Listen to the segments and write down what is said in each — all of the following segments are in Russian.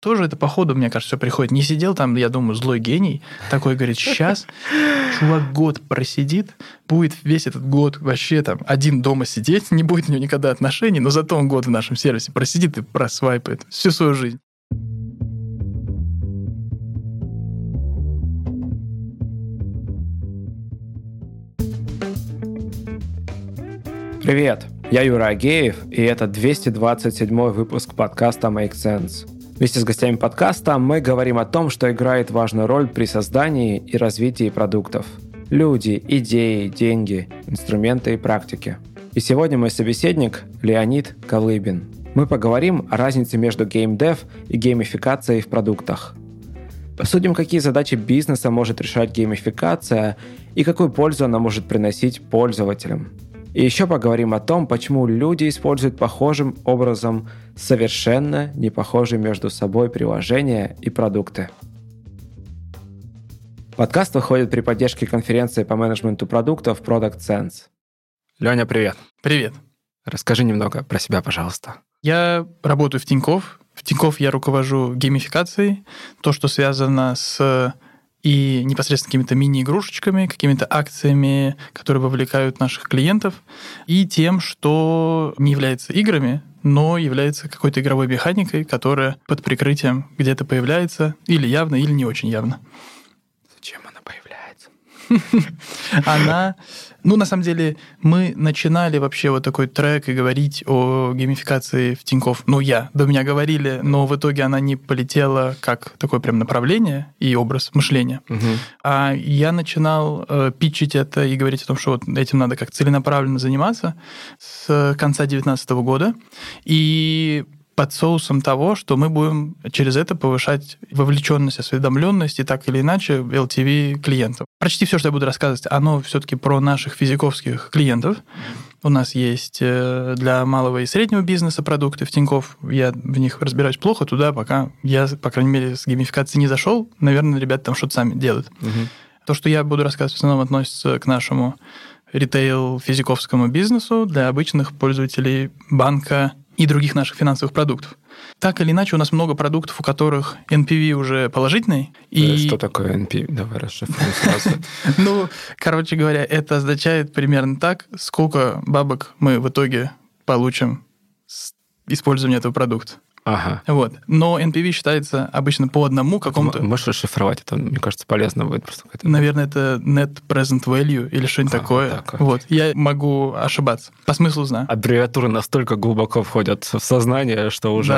Тоже это по ходу, мне кажется, все приходит. Не сидел там, я думаю, злой гений, такой говорит, сейчас чувак год просидит, будет весь этот год вообще там один дома сидеть, не будет у него никогда отношений, но зато он год в нашем сервисе просидит и просвайпает всю свою жизнь. Привет, я Юра Агеев, и это 227 выпуск подкаста Make Sense. Вместе с гостями подкаста мы говорим о том, что играет важную роль при создании и развитии продуктов. Люди, идеи, деньги, инструменты и практики. И сегодня мой собеседник Леонид Калыбин. Мы поговорим о разнице между геймдев и геймификацией в продуктах. Посудим, какие задачи бизнеса может решать геймификация и какую пользу она может приносить пользователям – и еще поговорим о том, почему люди используют похожим образом совершенно не похожие между собой приложения и продукты. Подкаст выходит при поддержке конференции по менеджменту продуктов Product Sense. Леня, привет. Привет. Расскажи немного про себя, пожалуйста. Я работаю в Тинькофф. В Тинькофф я руковожу геймификацией, то, что связано с и непосредственно какими-то мини-игрушечками, какими-то акциями, которые вовлекают наших клиентов, и тем, что не является играми, но является какой-то игровой механикой, которая под прикрытием где-то появляется или явно, или не очень явно. Она ну, на самом деле, мы начинали вообще вот такой трек и говорить о геймификации в Тинькофф. Ну, я, до меня говорили, но в итоге она не полетела как такое прям направление и образ мышления. Угу. А я начинал э, питчить это и говорить о том, что вот этим надо как целенаправленно заниматься с конца 2019 года. И под соусом того, что мы будем через это повышать вовлеченность, осведомленность и так или иначе LTV клиентов. Почти все, что я буду рассказывать, оно все-таки про наших физиковских клиентов. У нас есть э, для малого и среднего бизнеса продукты в Тинькофф. Я в них разбираюсь плохо, туда пока я, по крайней мере, с геймификацией не зашел. Наверное, ребята там что-то сами делают. Угу. То, что я буду рассказывать, в основном относится к нашему ритейл-физиковскому бизнесу для обычных пользователей банка и других наших финансовых продуктов. Так или иначе, у нас много продуктов, у которых NPV уже положительный. И... Что такое NPV? Давай расшифруем сразу. Ну, короче говоря, это означает примерно так, сколько бабок мы в итоге получим с использования этого продукта. Ага. Вот. Но NPV считается обычно по одному какому-то... Можешь расшифровать? Это, мне кажется, полезно будет. Просто Наверное, это Net Present Value или что-нибудь а, такое. Так, вот. Я могу ошибаться. По смыслу знаю. Аббревиатуры настолько глубоко входят в сознание, что уже...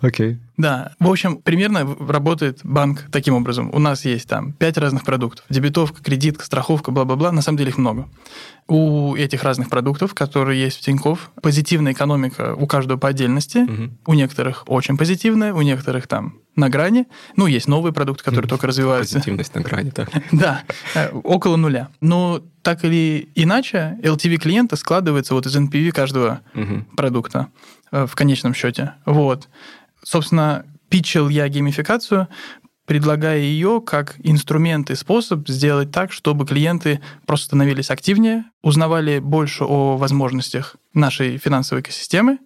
Да. Окей. Да. В общем, примерно работает банк таким образом. У нас есть там пять разных продуктов. Дебетовка, кредитка, страховка, бла-бла-бла. На самом деле их много у этих разных продуктов, которые есть в Тинькофф, позитивная экономика у каждого по отдельности. Угу. У некоторых очень позитивная, у некоторых там на грани. Ну, есть новые продукты, которые только развиваются. Позитивность на грани, так. Да, э, около нуля. Но так или иначе, LTV клиента складывается вот из NPV каждого продукта э, в конечном счете. Вот. Собственно, питчил я геймификацию, предлагая ее как инструмент и способ сделать так, чтобы клиенты просто становились активнее, узнавали больше о возможностях нашей финансовой экосистемы,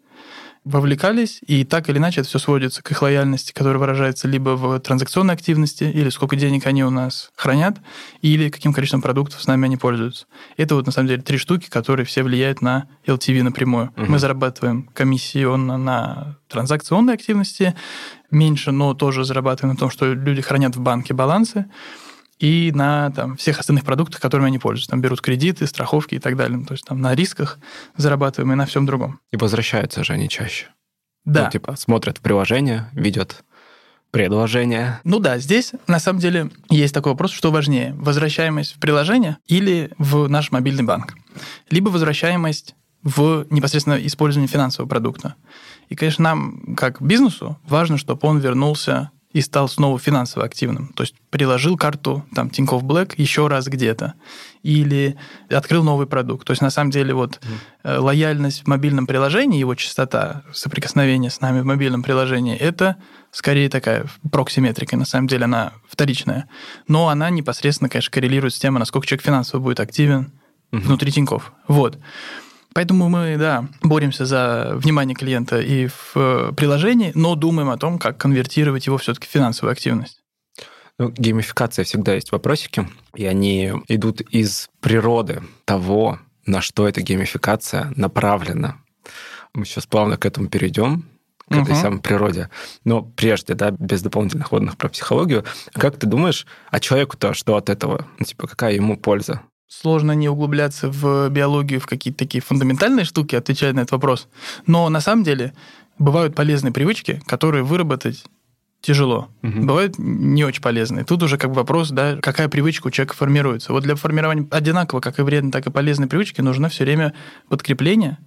вовлекались, и так или иначе это все сводится к их лояльности, которая выражается либо в транзакционной активности, или сколько денег они у нас хранят, или каким количеством продуктов с нами они пользуются. Это вот на самом деле три штуки, которые все влияют на LTV напрямую. Угу. Мы зарабатываем комиссионно на транзакционной активности, меньше, но тоже зарабатываем на том, что люди хранят в банке балансы, и на там, всех остальных продуктах, которыми они пользуются. Там берут кредиты, страховки и так далее. Ну, то есть там на рисках зарабатываем и на всем другом. И возвращаются же они чаще. Да. Ну, типа смотрят приложение, видят предложение. Ну да, здесь на самом деле есть такой вопрос, что важнее, возвращаемость в приложение или в наш мобильный банк. Либо возвращаемость в непосредственно использование финансового продукта. И, конечно, нам, как бизнесу, важно, чтобы он вернулся и стал снова финансово активным. То есть приложил карту там Тинькофф Black еще раз где-то. Или открыл новый продукт. То есть на самом деле вот mm. лояльность в мобильном приложении, его частота соприкосновения с нами в мобильном приложении, это скорее такая проксиметрика. На самом деле она вторичная. Но она непосредственно, конечно, коррелирует с тем, насколько человек финансово будет активен mm-hmm. внутри Тинькофф. Вот. Поэтому мы, да, боремся за внимание клиента и в э, приложении, но думаем о том, как конвертировать его все-таки в финансовую активность. Ну, геймификация всегда есть вопросики, и они идут из природы того, на что эта геймификация направлена. Мы сейчас плавно к этому перейдем, к uh-huh. этой самой природе. Но прежде, да, без дополнительных водных про психологию, как ты думаешь, а человеку-то что от этого? Ну, типа, какая ему польза? Сложно не углубляться в биологию, в какие-то такие фундаментальные штуки, отвечая на этот вопрос. Но на самом деле бывают полезные привычки, которые выработать тяжело. Угу. Бывают не очень полезные. Тут уже как бы вопрос, да, какая привычка у человека формируется. Вот для формирования одинаково, как и вредной, так и полезной привычки, нужно все время подкрепление,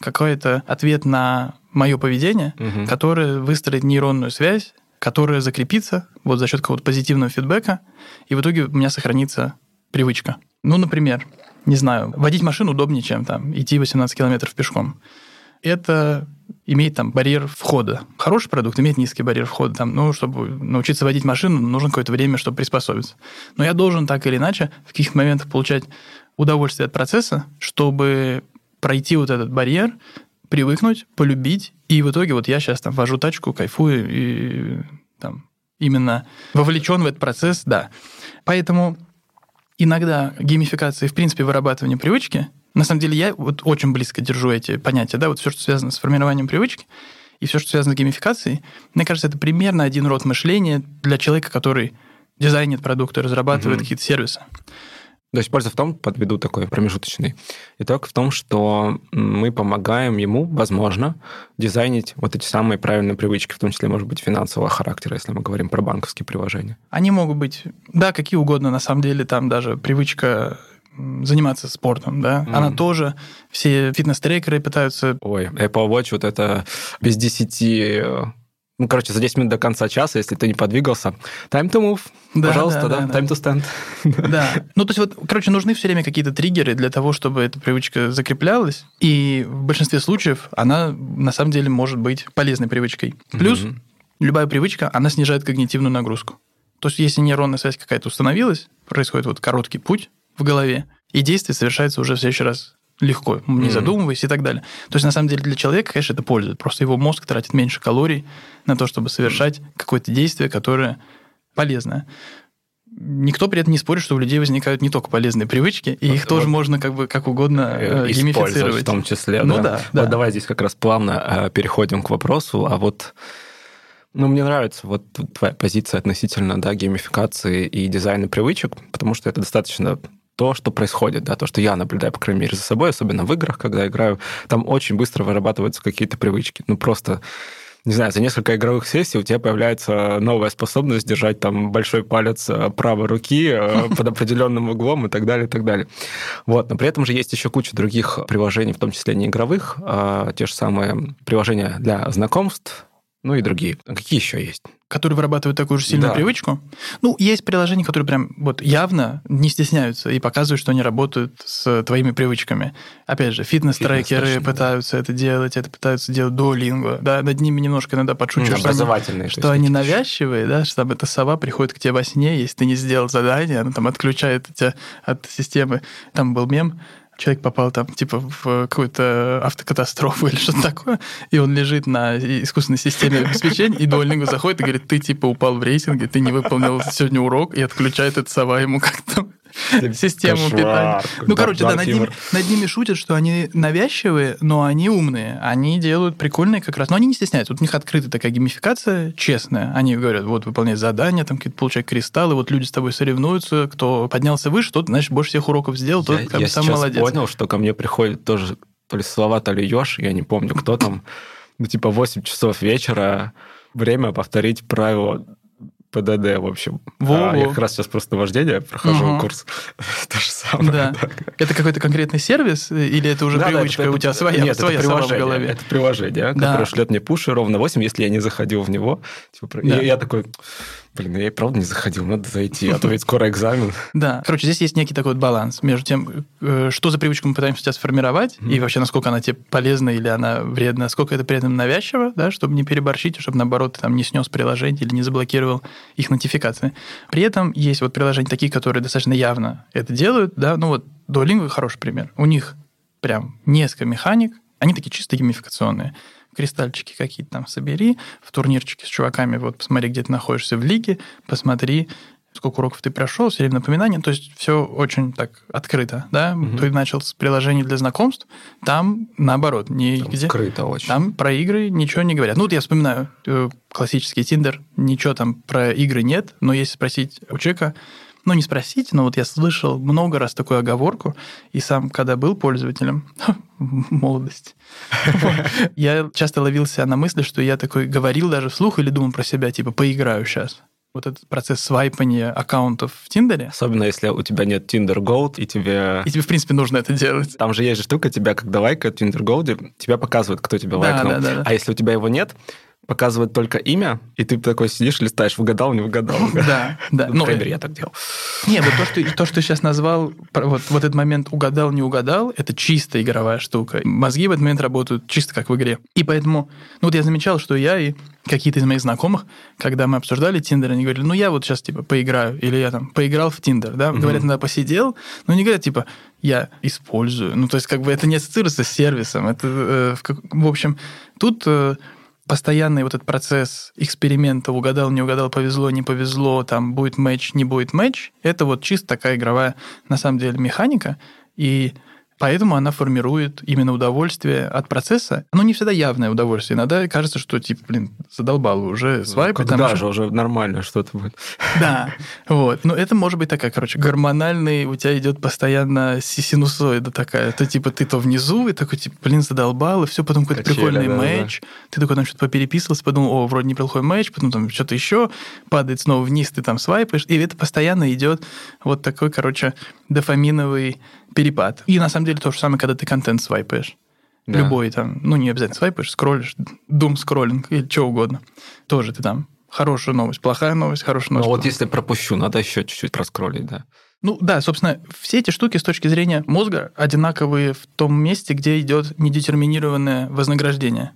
какой-то ответ на мое поведение, угу. которое выстроит нейронную связь, которая закрепится вот за счет какого-то позитивного фидбэка, и в итоге у меня сохранится привычка. Ну, например, не знаю, водить машину удобнее, чем там идти 18 километров пешком. Это имеет там барьер входа. Хороший продукт имеет низкий барьер входа. Там, ну, чтобы научиться водить машину, нужно какое-то время, чтобы приспособиться. Но я должен так или иначе в каких-то моментах получать удовольствие от процесса, чтобы пройти вот этот барьер, привыкнуть, полюбить, и в итоге вот я сейчас там вожу тачку, кайфую и там именно вовлечен в этот процесс, да. Поэтому иногда геймификация, в принципе, вырабатывание привычки, на самом деле я вот очень близко держу эти понятия, да, вот все, что связано с формированием привычки, и все, что связано с геймификацией, мне кажется, это примерно один род мышления для человека, который дизайнит продукты, разрабатывает угу. какие-то сервисы. То есть польза в том, подведу такой промежуточный итог, в том, что мы помогаем ему, возможно, дизайнить вот эти самые правильные привычки, в том числе, может быть, финансового характера, если мы говорим про банковские приложения. Они могут быть, да, какие угодно, на самом деле, там даже привычка заниматься спортом, да, mm. она тоже, все фитнес-трекеры пытаются... Ой, Apple Watch, вот это без 10 ну, короче, за 10 минут до конца часа, если ты не подвигался, time to move, да, пожалуйста, да, да, да, time to stand. Да, ну, то есть вот, короче, нужны все время какие-то триггеры для того, чтобы эта привычка закреплялась, и в большинстве случаев она, на самом деле, может быть полезной привычкой. Плюс mm-hmm. любая привычка, она снижает когнитивную нагрузку. То есть если нейронная связь какая-то установилась, происходит вот короткий путь в голове, и действие совершается уже в следующий раз легко, не mm-hmm. задумываясь и так далее. То есть, на самом деле, для человека, конечно, это пользует. Просто его мозг тратит меньше калорий на то, чтобы совершать mm-hmm. какое-то действие, которое полезное. Никто при этом не спорит, что у людей возникают не только полезные привычки, и вот, их тоже можно как бы как угодно э, геймифицировать. в том числе, ну, да. да, да. Вот давай здесь как раз плавно э, переходим к вопросу, а вот ну, мне нравится вот твоя позиция относительно да, геймификации и дизайна привычек, потому что это достаточно то, что происходит, да, то, что я наблюдаю, по крайней мере, за собой, особенно в играх, когда играю, там очень быстро вырабатываются какие-то привычки. Ну, просто не знаю, за несколько игровых сессий у тебя появляется новая способность держать там большой палец э, правой руки э, под определенным углом и так далее, и так далее. Вот. Но при этом же есть еще куча других приложений, в том числе не игровых, а те же самые приложения для знакомств, ну и другие. А какие еще есть? Которые вырабатывают такую же сильную да. привычку. Ну, есть приложения, которые прям вот явно не стесняются и показывают, что они работают с твоими привычками. Опять же, фитнес-трекеры Фитнес, пытаются да. это делать, это пытаются делать Duolingo. Да, над ними немножко иногда подшучиваешь, что, они, что они навязчивые, да, что там эта сова приходит к тебе во сне, если ты не сделал задание, она там отключает тебя от системы. Там был мем, человек попал там, типа, в какую-то автокатастрофу или что-то такое, и он лежит на искусственной системе обеспечения, и Дуолингу заходит и говорит, ты, типа, упал в рейтинге, ты не выполнил сегодня урок, и отключает эту сова ему как-то систему питания. Ну, короче, да, над ними, над ними шутят, что они навязчивые, но они умные. Они делают прикольные как раз. Но они не стесняются. Вот у них открытая такая геймификация честная. Они говорят, вот, выполняй задания, там какие-то получать кристаллы, вот люди с тобой соревнуются, кто поднялся выше, тот, значит, больше всех уроков сделал, тот я, как я бы сам молодец. Я понял, что ко мне приходит тоже то ли слова, то ли Ёж, я не помню, кто там, ну, типа 8 часов вечера, время повторить правило ПДД, в общем. Во -во. А, я как раз сейчас просто вождение прохожу угу. курс. То же самое. Да. Это какой-то конкретный сервис или это уже да, привычка да, это, у тебя своя, нет, своя это приложение, в голове? Это приложение, да. которое шлет мне пуши ровно 8, если я не заходил в него. Типа, да. я, я такой, Блин, я и правда не заходил, надо зайти, а то ведь скоро экзамен. Да. Короче, здесь есть некий такой вот баланс между тем, э, что за привычку мы пытаемся сейчас сформировать, и вообще, насколько она тебе полезна или она вредна, насколько это при этом навязчиво, да, чтобы не переборщить, чтобы, наоборот, ты там не снес приложение или не заблокировал их нотификации. При этом есть вот приложения такие, которые достаточно явно это делают, да, ну вот Duolingo хороший пример. У них прям несколько механик, они такие чисто геймификационные. Кристальчики какие-то там собери, в турнирчике с чуваками, вот посмотри, где ты находишься в лиге, посмотри, сколько уроков ты прошел, все время напоминания. То есть все очень так открыто, да. Угу. Ты начал с приложений для знакомств, там наоборот, не там где. Скрыто очень. Там про игры ничего не говорят. Ну вот я вспоминаю э, классический Тиндер, ничего там про игры нет, но если спросить у человека, ну, не спросить, но вот я слышал много раз такую оговорку, и сам, когда был пользователем, молодость, я часто ловился на мысли, что я такой говорил даже вслух или думал про себя, типа, поиграю сейчас вот этот процесс свайпания аккаунтов в Тиндере. Особенно если у тебя нет Tinder Gold, и тебе... И тебе, в принципе, нужно это делать. Там же есть же штука, тебя, когда лайкают в Tinder Gold, тебя показывают, кто тебя да, лайкнул. Да, да, да. А если у тебя его нет, показывает только имя, и ты такой сидишь, листаешь, выгадал, не выгадал. Да, да. Ну, например, я так делал. Нет, вот то, что, то, что сейчас назвал, вот, вот этот момент угадал, не угадал, это чисто игровая штука. Мозги в этот момент работают чисто как в игре. И поэтому, ну вот я замечал, что я и какие-то из моих знакомых, когда мы обсуждали Тиндер, они говорили, ну я вот сейчас типа поиграю, или я там поиграл в Тиндер, да, угу. говорят, иногда посидел, но не говорят типа я использую, ну то есть как бы это не ассоциируется с сервисом, это э, в, в общем тут э, постоянный вот этот процесс эксперимента, угадал, не угадал, повезло, не повезло, там будет матч, не будет матч, это вот чисто такая игровая, на самом деле, механика, и Поэтому она формирует именно удовольствие от процесса. Оно не всегда явное удовольствие. Иногда кажется, что, типа, блин, задолбало уже свайп. Когда же уже нормально что-то будет. Да, вот. Но это может быть такая, короче, гормональный, у тебя идет постоянно синусоида такая. То, типа, ты то внизу, и такой, типа, блин, задолбал, и все, потом какой-то прикольный да, матч. Да. Ты такой там что-то попереписывался, подумал, о, вроде неплохой матч, потом там что-то еще, падает снова вниз, ты там свайпаешь, и это постоянно идет вот такой, короче, дофаминовый перепад. И на самом деле то же самое, когда ты контент свайпаешь. Да. Любой там, ну не обязательно свайпаешь, скроллишь, дум скроллинг или что угодно. Тоже ты там хорошая новость, плохая новость, хорошая новость. Ну вот если пропущу, надо еще чуть-чуть проскроллить, да. Ну да, собственно, все эти штуки с точки зрения мозга одинаковые в том месте, где идет недетерминированное вознаграждение.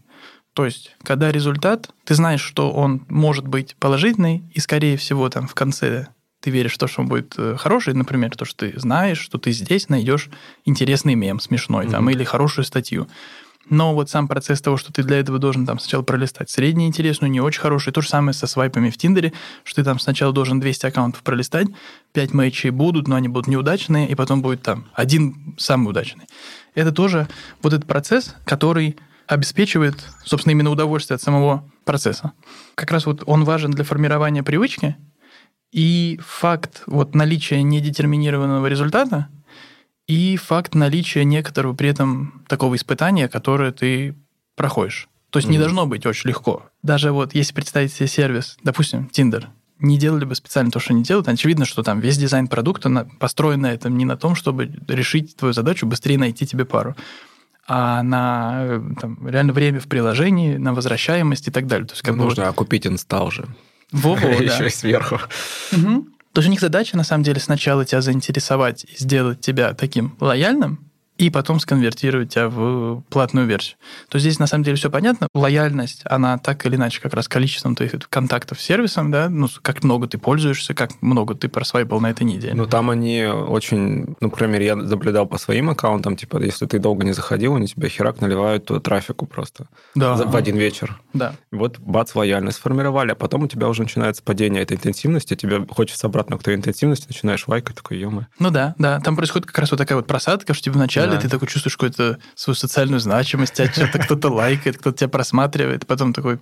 То есть, когда результат, ты знаешь, что он может быть положительный, и, скорее всего, там в конце ты веришь в то, что он будет э, хороший, например, то, что ты знаешь, что ты здесь найдешь интересный мем смешной mm-hmm. там, или хорошую статью. Но вот сам процесс того, что ты для этого должен там сначала пролистать средний интересную, не очень хороший, то же самое со свайпами в Тиндере, что ты там сначала должен 200 аккаунтов пролистать, 5 матчей будут, но они будут неудачные, и потом будет там один самый удачный. Это тоже вот этот процесс, который обеспечивает, собственно, именно удовольствие от самого процесса. Как раз вот он важен для формирования привычки, и факт вот наличия недетерминированного результата и факт наличия некоторого при этом такого испытания, которое ты проходишь. То есть mm-hmm. не должно быть очень легко. Даже вот если представить себе сервис, допустим, Tinder, не делали бы специально то, что они делают, очевидно, что там весь дизайн продукта построен на этом, не на том, чтобы решить твою задачу, быстрее найти тебе пару, а на э, там, реально время в приложении, на возвращаемость и так далее. То есть, как ну, нужно вот... окупить инсталл же. Во-во, да. Еще и сверху. Угу. То есть у них задача, на самом деле, сначала тебя заинтересовать и сделать тебя таким лояльным, и потом сконвертировать тебя в платную версию. То здесь на самом деле все понятно. Лояльность, она так или иначе как раз количеством твоих контактов с сервисом, да, ну, как много ты пользуешься, как много ты просвайпал на этой неделе. Ну, там они очень, ну, по я наблюдал по своим аккаунтам, типа, если ты долго не заходил, они тебя херак наливают трафику просто да. в один вечер. Да. Вот, бац, лояльность сформировали, а потом у тебя уже начинается падение этой интенсивности, тебе хочется обратно к той интенсивности, начинаешь лайкать, такой, ё Ну да, да, там происходит как раз вот такая вот просадка, что тебе вначале да. ты такой чувствуешь какую-то свою социальную значимость, тебя что-то кто-то лайкает, кто-то тебя просматривает, потом такой...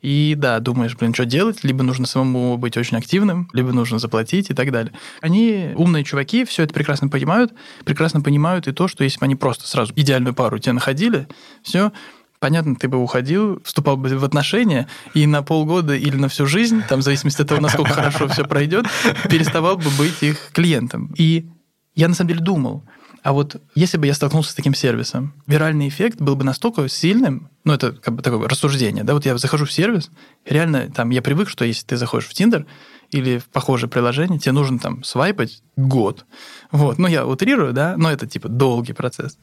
И да, думаешь, блин, что делать? Либо нужно самому быть очень активным, либо нужно заплатить и так далее. Они, умные чуваки, все это прекрасно понимают, прекрасно понимают и то, что если бы они просто сразу идеальную пару тебе находили, все, понятно, ты бы уходил, вступал бы в отношения, и на полгода или на всю жизнь, там, в зависимости от того, насколько хорошо все пройдет, переставал бы быть их клиентом. И я на самом деле думал, а вот если бы я столкнулся с таким сервисом, виральный эффект был бы настолько сильным, ну, это как бы такое рассуждение, да, вот я захожу в сервис, реально, там, я привык, что если ты заходишь в Тиндер или в похожее приложение, тебе нужно там свайпать год. Вот, ну, я утрирую, да, но это, типа, долгий процесс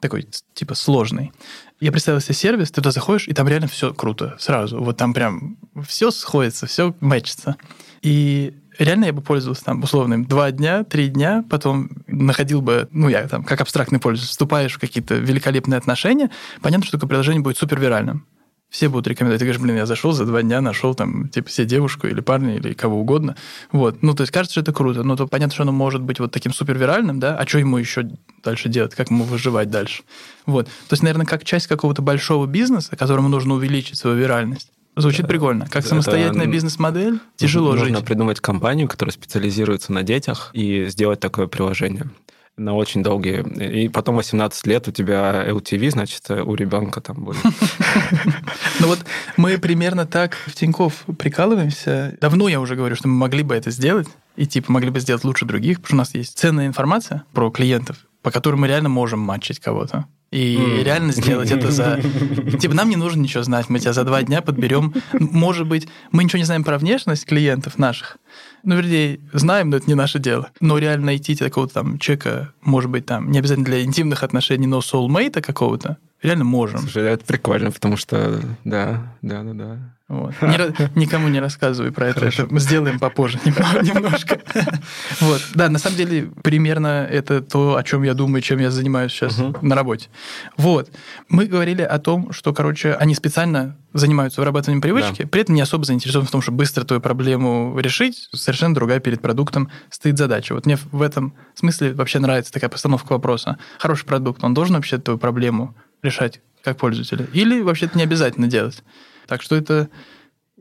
такой, типа, сложный. Я представил себе сервис, ты туда заходишь, и там реально все круто сразу. Вот там прям все сходится, все мэчится. И реально я бы пользовался там условным два дня, три дня, потом находил бы, ну, я там, как абстрактный пользователь, вступаешь в какие-то великолепные отношения, понятно, что такое приложение будет супер виральным. Все будут рекомендовать. Ты говоришь, блин, я зашел за два дня, нашел там, типа, себе девушку или парня, или кого угодно. Вот. Ну, то есть кажется, что это круто. Но то понятно, что оно может быть вот таким супер виральным, да? А что ему еще дальше делать? Как ему выживать дальше? Вот. То есть, наверное, как часть какого-то большого бизнеса, которому нужно увеличить свою виральность. Звучит прикольно. Как самостоятельная Это бизнес-модель, тяжело Нужно жить. придумать компанию, которая специализируется на детях, и сделать такое приложение на очень долгие. И потом 18 лет у тебя LTV, значит, у ребенка там будет. Ну вот мы примерно так в Тинькофф прикалываемся. Давно я уже говорю, что мы могли бы это сделать, и типа могли бы сделать лучше других, потому что у нас есть ценная информация про клиентов, по которой мы реально можем матчить кого-то. И М. реально сделать это за... Типа, нам не нужно ничего знать, мы тебя за два дня подберем. Может быть, мы ничего не знаем про внешность клиентов наших, ну, вернее, знаем, но это не наше дело. Но реально найти такого там человека, может быть, там, не обязательно для интимных отношений, но soulmate какого-то, реально можем. Слушай, это прикольно, потому что, да, да, да, да. Вот. Не никому не рассказывай про это. Хорошо. Это мы сделаем попозже немножко. Вот. Да, на самом деле, примерно это то, о чем я думаю, чем я занимаюсь сейчас Мгм. на работе. Вот. Мы говорили о том, что, короче, они специально занимаются вырабатыванием привычки, при этом не особо заинтересованы в том, чтобы быстро твою проблему решить. Совершенно другая перед продуктом стоит задача. Вот мне в этом смысле вообще нравится такая постановка вопроса. Хороший продукт, он должен вообще твою проблему решать как пользователя? Или вообще это не обязательно делать? Так что это,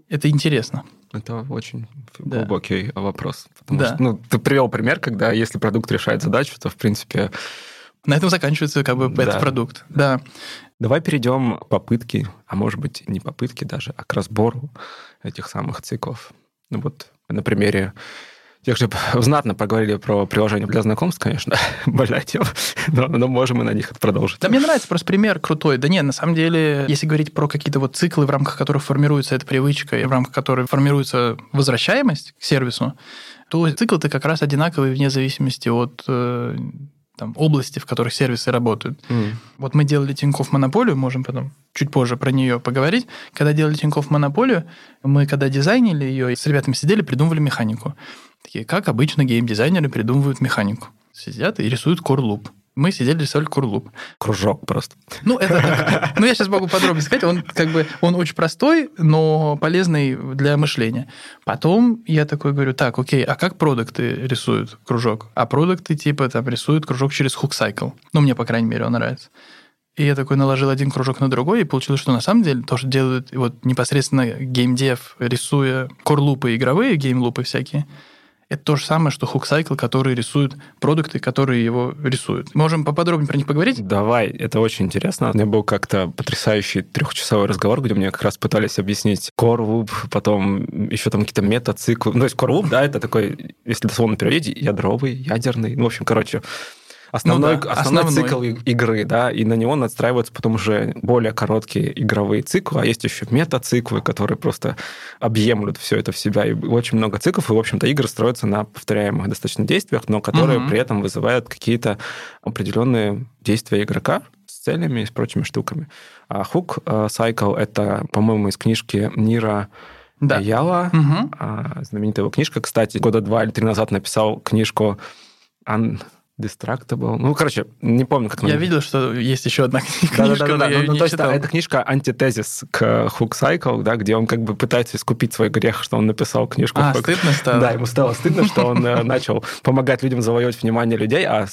это интересно. Это очень Да. глубокий вопрос. Потому Да. что, ну, ты привел пример, когда если продукт решает задачу, то, в принципе, На этом заканчивается как бы Да. этот продукт. Да. Давай перейдем к попытке, а может быть не попытке даже, а к разбору этих самых циклов. Ну вот на примере тех же знатно поговорили про приложение для знакомств, конечно, больная тема, но, но можем и на них продолжить. Да мне нравится просто пример крутой. Да нет, на самом деле, если говорить про какие-то вот циклы, в рамках которых формируется эта привычка, и в рамках которой формируется возвращаемость к сервису, то циклы-то как раз одинаковые вне зависимости от э, там, области, в которых сервисы работают. М. Вот мы делали Тинькофф Монополию, можем потом чуть позже про нее поговорить. Когда делали Тинькофф Монополию, мы когда дизайнили ее, с ребятами сидели, придумывали механику. Такие, как обычно гейм-дизайнеры придумывают механику. Сидят и рисуют core-loop. Мы сидели, рисовали core-loop. Кружок просто. Ну, это так. Ну, я сейчас могу подробнее сказать. Он как бы он очень простой, но полезный для мышления. Потом я такой говорю, так, окей, а как продукты рисуют кружок? А продукты типа там рисуют кружок через cycle. Ну, мне, по крайней мере, он нравится. И я такой наложил один кружок на другой, и получилось, что на самом деле то, что делают вот непосредственно геймдев, рисуя корлупы игровые, геймлупы всякие, это то же самое, что cycle, который рисуют продукты, которые его рисуют. Можем поподробнее про них поговорить? Давай, это очень интересно. У меня был как-то потрясающий трехчасовой разговор, где мне как раз пытались объяснить core loop, потом еще там какие-то метациклы. Ну, то есть core loop, да, это такой, если дословно переводить, ядровый, ядерный. Ну, в общем, короче, Основной, Ну да, основной, основной. цикл игры, да, и на него надстраиваются потом уже более короткие игровые циклы, а есть еще метациклы, которые просто объемлют все это в себя. И очень много циклов, и, в общем-то, игры строятся на повторяемых достаточно действиях, но которые Мгм. при этом вызывают какие-то определенные действия игрока с целями и с прочими штуками. А Hook э, Cycle — это, по-моему, из книжки Нира Да. Яла, а, знаменитая его книжка, кстати, года два или три назад написал книжку Undestructible. Ну, короче, не помню, как она Я видел, что есть еще одна книжка, да-да-да, но я ну, её не то есть читал. это книжка антитезис к Hook Cycle, да, где он как бы пытается искупить свой грех, что он написал книжку. А, Hook. стыдно стало? Да, ему стало стыдно, что он э, начал помогать людям завоевать внимание людей, а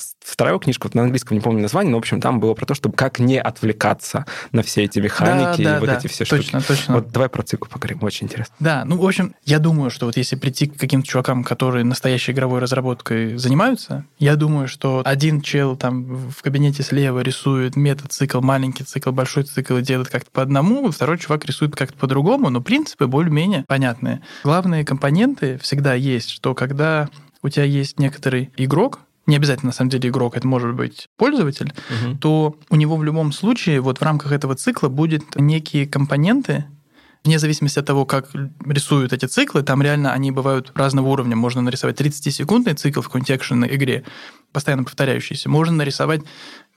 книжка, вот на английском не помню название, но, в общем, там было про то, чтобы как не отвлекаться на все эти механики Да, да, и вот да, эти все точно, штуки. точно. Вот давай про цикл поговорим, очень интересно. Да, ну, в общем, я думаю, что вот если прийти к каким-то чувакам, которые настоящей игровой разработкой занимаются, я думаю, что один чел там в кабинете слева рисует метацикл, маленький цикл, большой цикл и делает как-то по одному, второй чувак рисует как-то по-другому, но принципы более-менее понятные. Главные компоненты всегда есть, что когда у тебя есть некоторый игрок, не обязательно на самом деле игрок, это может быть пользователь, то у него в любом случае вот в рамках этого цикла будет некие компоненты, вне зависимости от того, как рисуют эти циклы, там реально они бывают разного уровня. Можно нарисовать 30-секундный цикл в какой-нибудь экшенной игре, постоянно повторяющийся. Можно нарисовать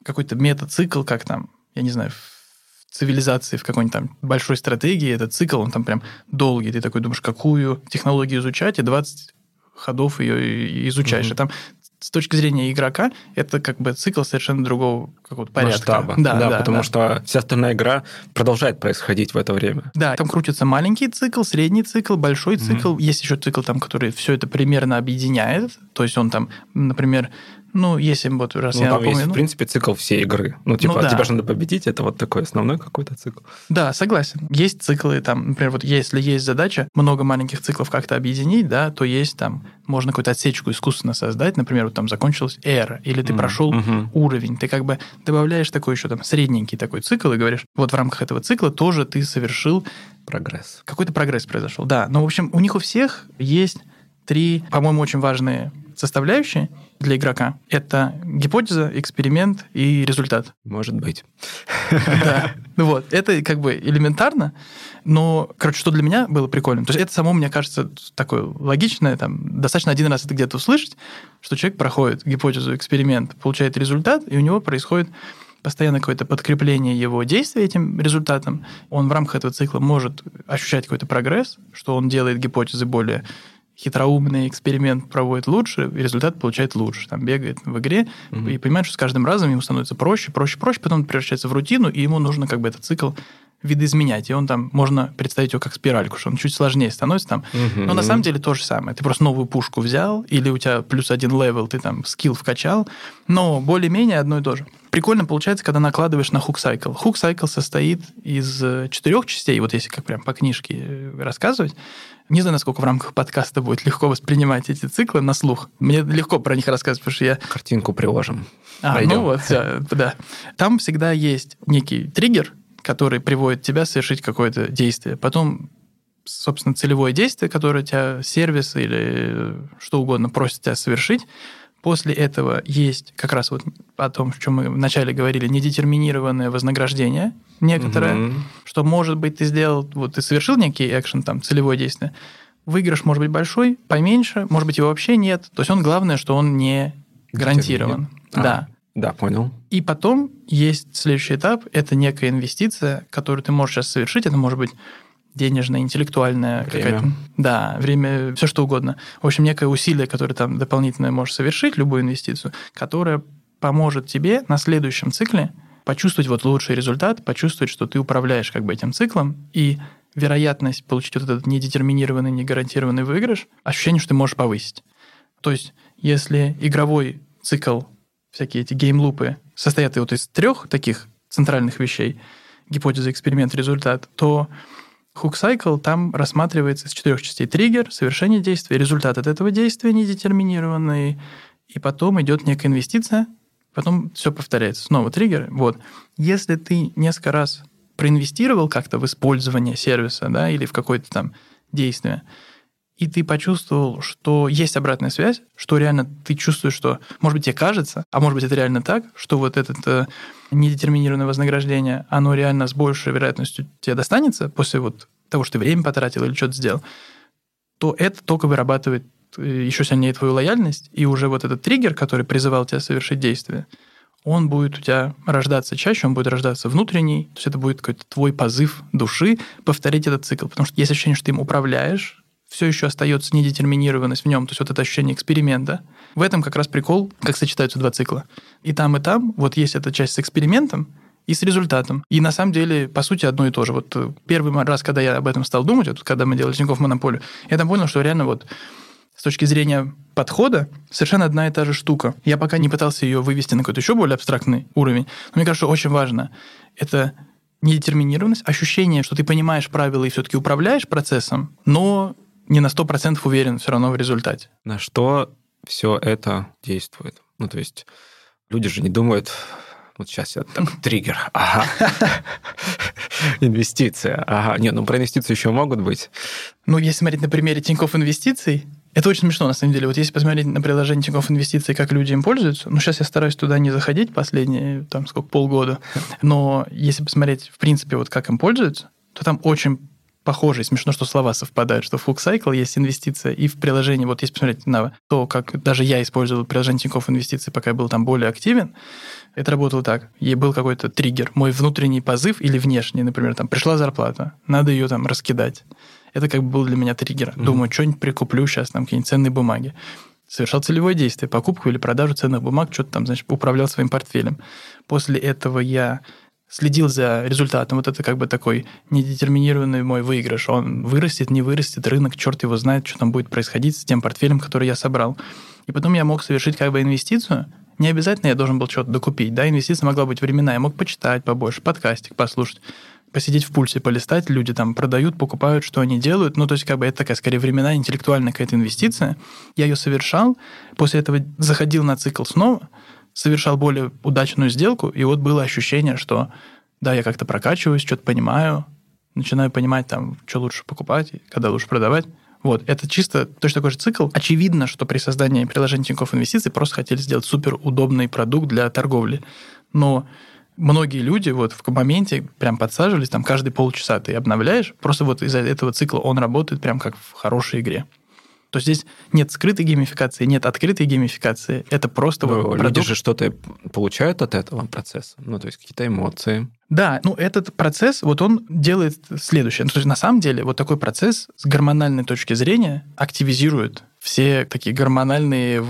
какой-то метацикл, как там, я не знаю, в цивилизации, в какой-нибудь там большой стратегии, этот цикл, он там прям долгий. Ты такой думаешь, какую технологию изучать, и 20 ходов ее изучаешь. Мгм. И там с точки зрения игрока, это как бы цикл совершенно другого какого-то порядка. Масштаба. Да, да, да, потому да. что вся остальная игра продолжает происходить в это время. Да, там крутится маленький цикл, средний цикл, большой цикл. Есть еще цикл, там, который все это примерно объединяет. То есть он там, например, ну, если вот раз Ну, я там напомню... есть, в ну, принципе, цикл всей игры. Ну, типа, Ну, да. тебя же надо победить, это вот такой основной какой-то цикл. Да, согласен. Есть циклы, там, например, вот если есть задача много маленьких циклов как-то объединить, да, то есть там, можно какую-то отсечку искусственно создать, например, вот там закончилась эра, или ты Мгм, прошел мгм. уровень, ты как бы добавляешь такой еще там средненький такой цикл и говоришь, вот в рамках этого цикла тоже ты совершил Прогресс. какой-то прогресс произошел. Да, но, в общем, у них у всех есть три, по-моему, очень важные составляющие для игрока. Это гипотеза, эксперимент и результат. Может быть. Да. Ну вот, это как бы элементарно, но, короче, что для меня было прикольно, то есть это само, мне кажется, такое логичное, там, достаточно один раз это где-то услышать, что человек проходит гипотезу, эксперимент, получает результат, и у него происходит постоянно какое-то подкрепление его действий этим результатом. Он в рамках этого цикла может ощущать какой-то прогресс, что он делает гипотезы более хитроумный эксперимент проводит лучше, и результат получает лучше. Там бегает в игре Мгм. и понимает, что с каждым разом ему становится проще, проще, проще, потом превращается в рутину, и ему нужно как бы этот цикл видоизменять. И он там, можно представить его как спиральку, что он чуть сложнее становится там. Но на самом деле то же самое. Ты просто новую пушку взял, или у тебя плюс один level, ты там skill вкачал, но более-менее одно и то же. Прикольно получается, когда накладываешь на hook cycle. Hook cycle состоит из э, четырех частей, вот если как прям по книжке э, рассказывать. Не знаю, насколько в рамках подкаста будет легко воспринимать эти циклы на слух. Мне легко про них рассказывать, потому что я Картинку приложим. а, Найдем. ну вот, всё, да. Там всегда есть некий триггер, который приводит тебя совершить какое-то действие. Потом, собственно, целевое действие, которое тебя сервис или что угодно просит тебя совершить. После этого есть как раз вот о том, о чем мы вначале говорили, недетерминированное вознаграждение некоторое, Мгм. что, может быть, ты сделал, вот ты совершил некий экшен, там, целевое действие, выигрыш может быть большой, поменьше, может быть, его вообще нет. То есть он, главное, что он не гарантирован. А, Да. Да, понял. И потом есть следующий этап, это некая инвестиция, которую ты можешь сейчас совершить. Это может быть денежная, интеллектуальная какая-то. Да, время, все что угодно. В общем, некое усилие, которое там дополнительное можешь совершить, любую инвестицию, которая поможет тебе на следующем цикле почувствовать вот лучший результат, почувствовать, что ты управляешь как бы этим циклом, и вероятность получить вот этот недетерминированный, негарантированный выигрыш, ощущение, что ты можешь повысить. То есть, если игровой цикл, всякие эти геймлупы, состоят вот из трех таких центральных вещей, гипотеза, эксперимент, результат, то Cycle там рассматривается из четырех частей. Триггер, совершение действия, результат от этого действия недетерминированный, и потом идет некая инвестиция, потом все повторяется. Снова триггер. Вот. Если ты несколько раз проинвестировал как-то в использование сервиса, да, или в какое-то там действие, и ты почувствовал, что есть обратная связь, что реально ты чувствуешь, что, может быть, тебе кажется, а может быть, это реально так, что вот это э, недетерминированное вознаграждение, оно реально с большей вероятностью тебе достанется после вот того, что ты время потратил или что-то сделал, то это только вырабатывает э, еще сильнее твою лояльность, и уже вот этот триггер, который призывал тебя совершить действие, он будет у тебя рождаться чаще, он будет рождаться внутренний, то есть это будет какой-то твой позыв души повторить этот цикл, потому что есть ощущение, что ты им управляешь, все еще остается недетерминированность в нем, то есть вот это ощущение эксперимента. В этом как раз прикол, как сочетаются два цикла. И там, и там вот есть эта часть с экспериментом и с результатом. И на самом деле, по сути, одно и то же. Вот э, первый раз, когда я об этом стал думать, вот когда мы делали Тинькофф Монополию, я там понял, что реально вот с точки зрения подхода совершенно одна и та же штука. Я пока не пытался ее вывести на какой-то еще более абстрактный уровень, но мне кажется, очень важно. Это недетерминированность, ощущение, что ты понимаешь правила и все-таки управляешь процессом, но не на 100% уверен все равно в результате. На что все это действует? Ну, то есть люди же не думают, вот сейчас я так, триггер, ага, инвестиция, ага. Не, ну про инвестиции еще могут быть. Ну, если смотреть на примере Тинькофф Инвестиций, это очень смешно, на самом деле. Вот если посмотреть на приложение Тинькофф Инвестиций, как люди им пользуются, ну, сейчас я стараюсь туда не заходить последние, там, сколько, полгода, но если посмотреть, в принципе, вот как им пользуются, то там очень похоже, и смешно, что слова совпадают, что в Hook Cycle есть инвестиция, и в приложении, вот если посмотреть на то, как даже я использовал приложение Тинькофф Инвестиций, пока я был там более активен, это работало так. И был какой-то триггер, мой внутренний позыв или внешний, например, там пришла зарплата, надо ее там раскидать. Это как бы был для меня триггер. Мгм. Думаю, что-нибудь прикуплю сейчас, там какие-нибудь ценные бумаги. совершал целевое действие, покупку или продажу ценных бумаг, что-то там, значит, управлял своим портфелем. После этого я следил за результатом. Вот это как бы такой недетерминированный мой выигрыш. Он вырастет, не вырастет, рынок, черт его знает, что там будет происходить с тем портфелем, который я собрал. И потом я мог совершить как бы инвестицию, не обязательно я должен был что-то докупить, да, инвестиция могла быть временная, я мог почитать побольше, подкастик послушать, посидеть в пульсе, полистать, люди там продают, покупают, что они делают. Ну, то есть, как бы это такая, скорее, временная, интеллектуальная какая-то инвестиция. Я ее совершал, после этого заходил на цикл снова, совершал более удачную сделку, и вот было ощущение, что да, я как-то прокачиваюсь, что-то понимаю, начинаю понимать, там, что лучше покупать, когда лучше продавать. Вот, это чисто точно такой же цикл. Очевидно, что при создании приложения Тинькофф Инвестиций просто хотели сделать супер удобный продукт для торговли. Но многие люди вот в моменте прям подсаживались, там каждые полчаса ты обновляешь, просто вот из-за этого цикла он работает прям как в хорошей игре. То есть здесь нет скрытой геймификации, нет открытой геймификации. Это просто Ну, вот люди продукт. же что-то получают от этого процесса. Ну, то есть какие-то эмоции. Да, ну этот процесс, вот он делает следующее. Ну, то есть на самом деле вот такой процесс с гормональной точки зрения активизирует все такие гормональные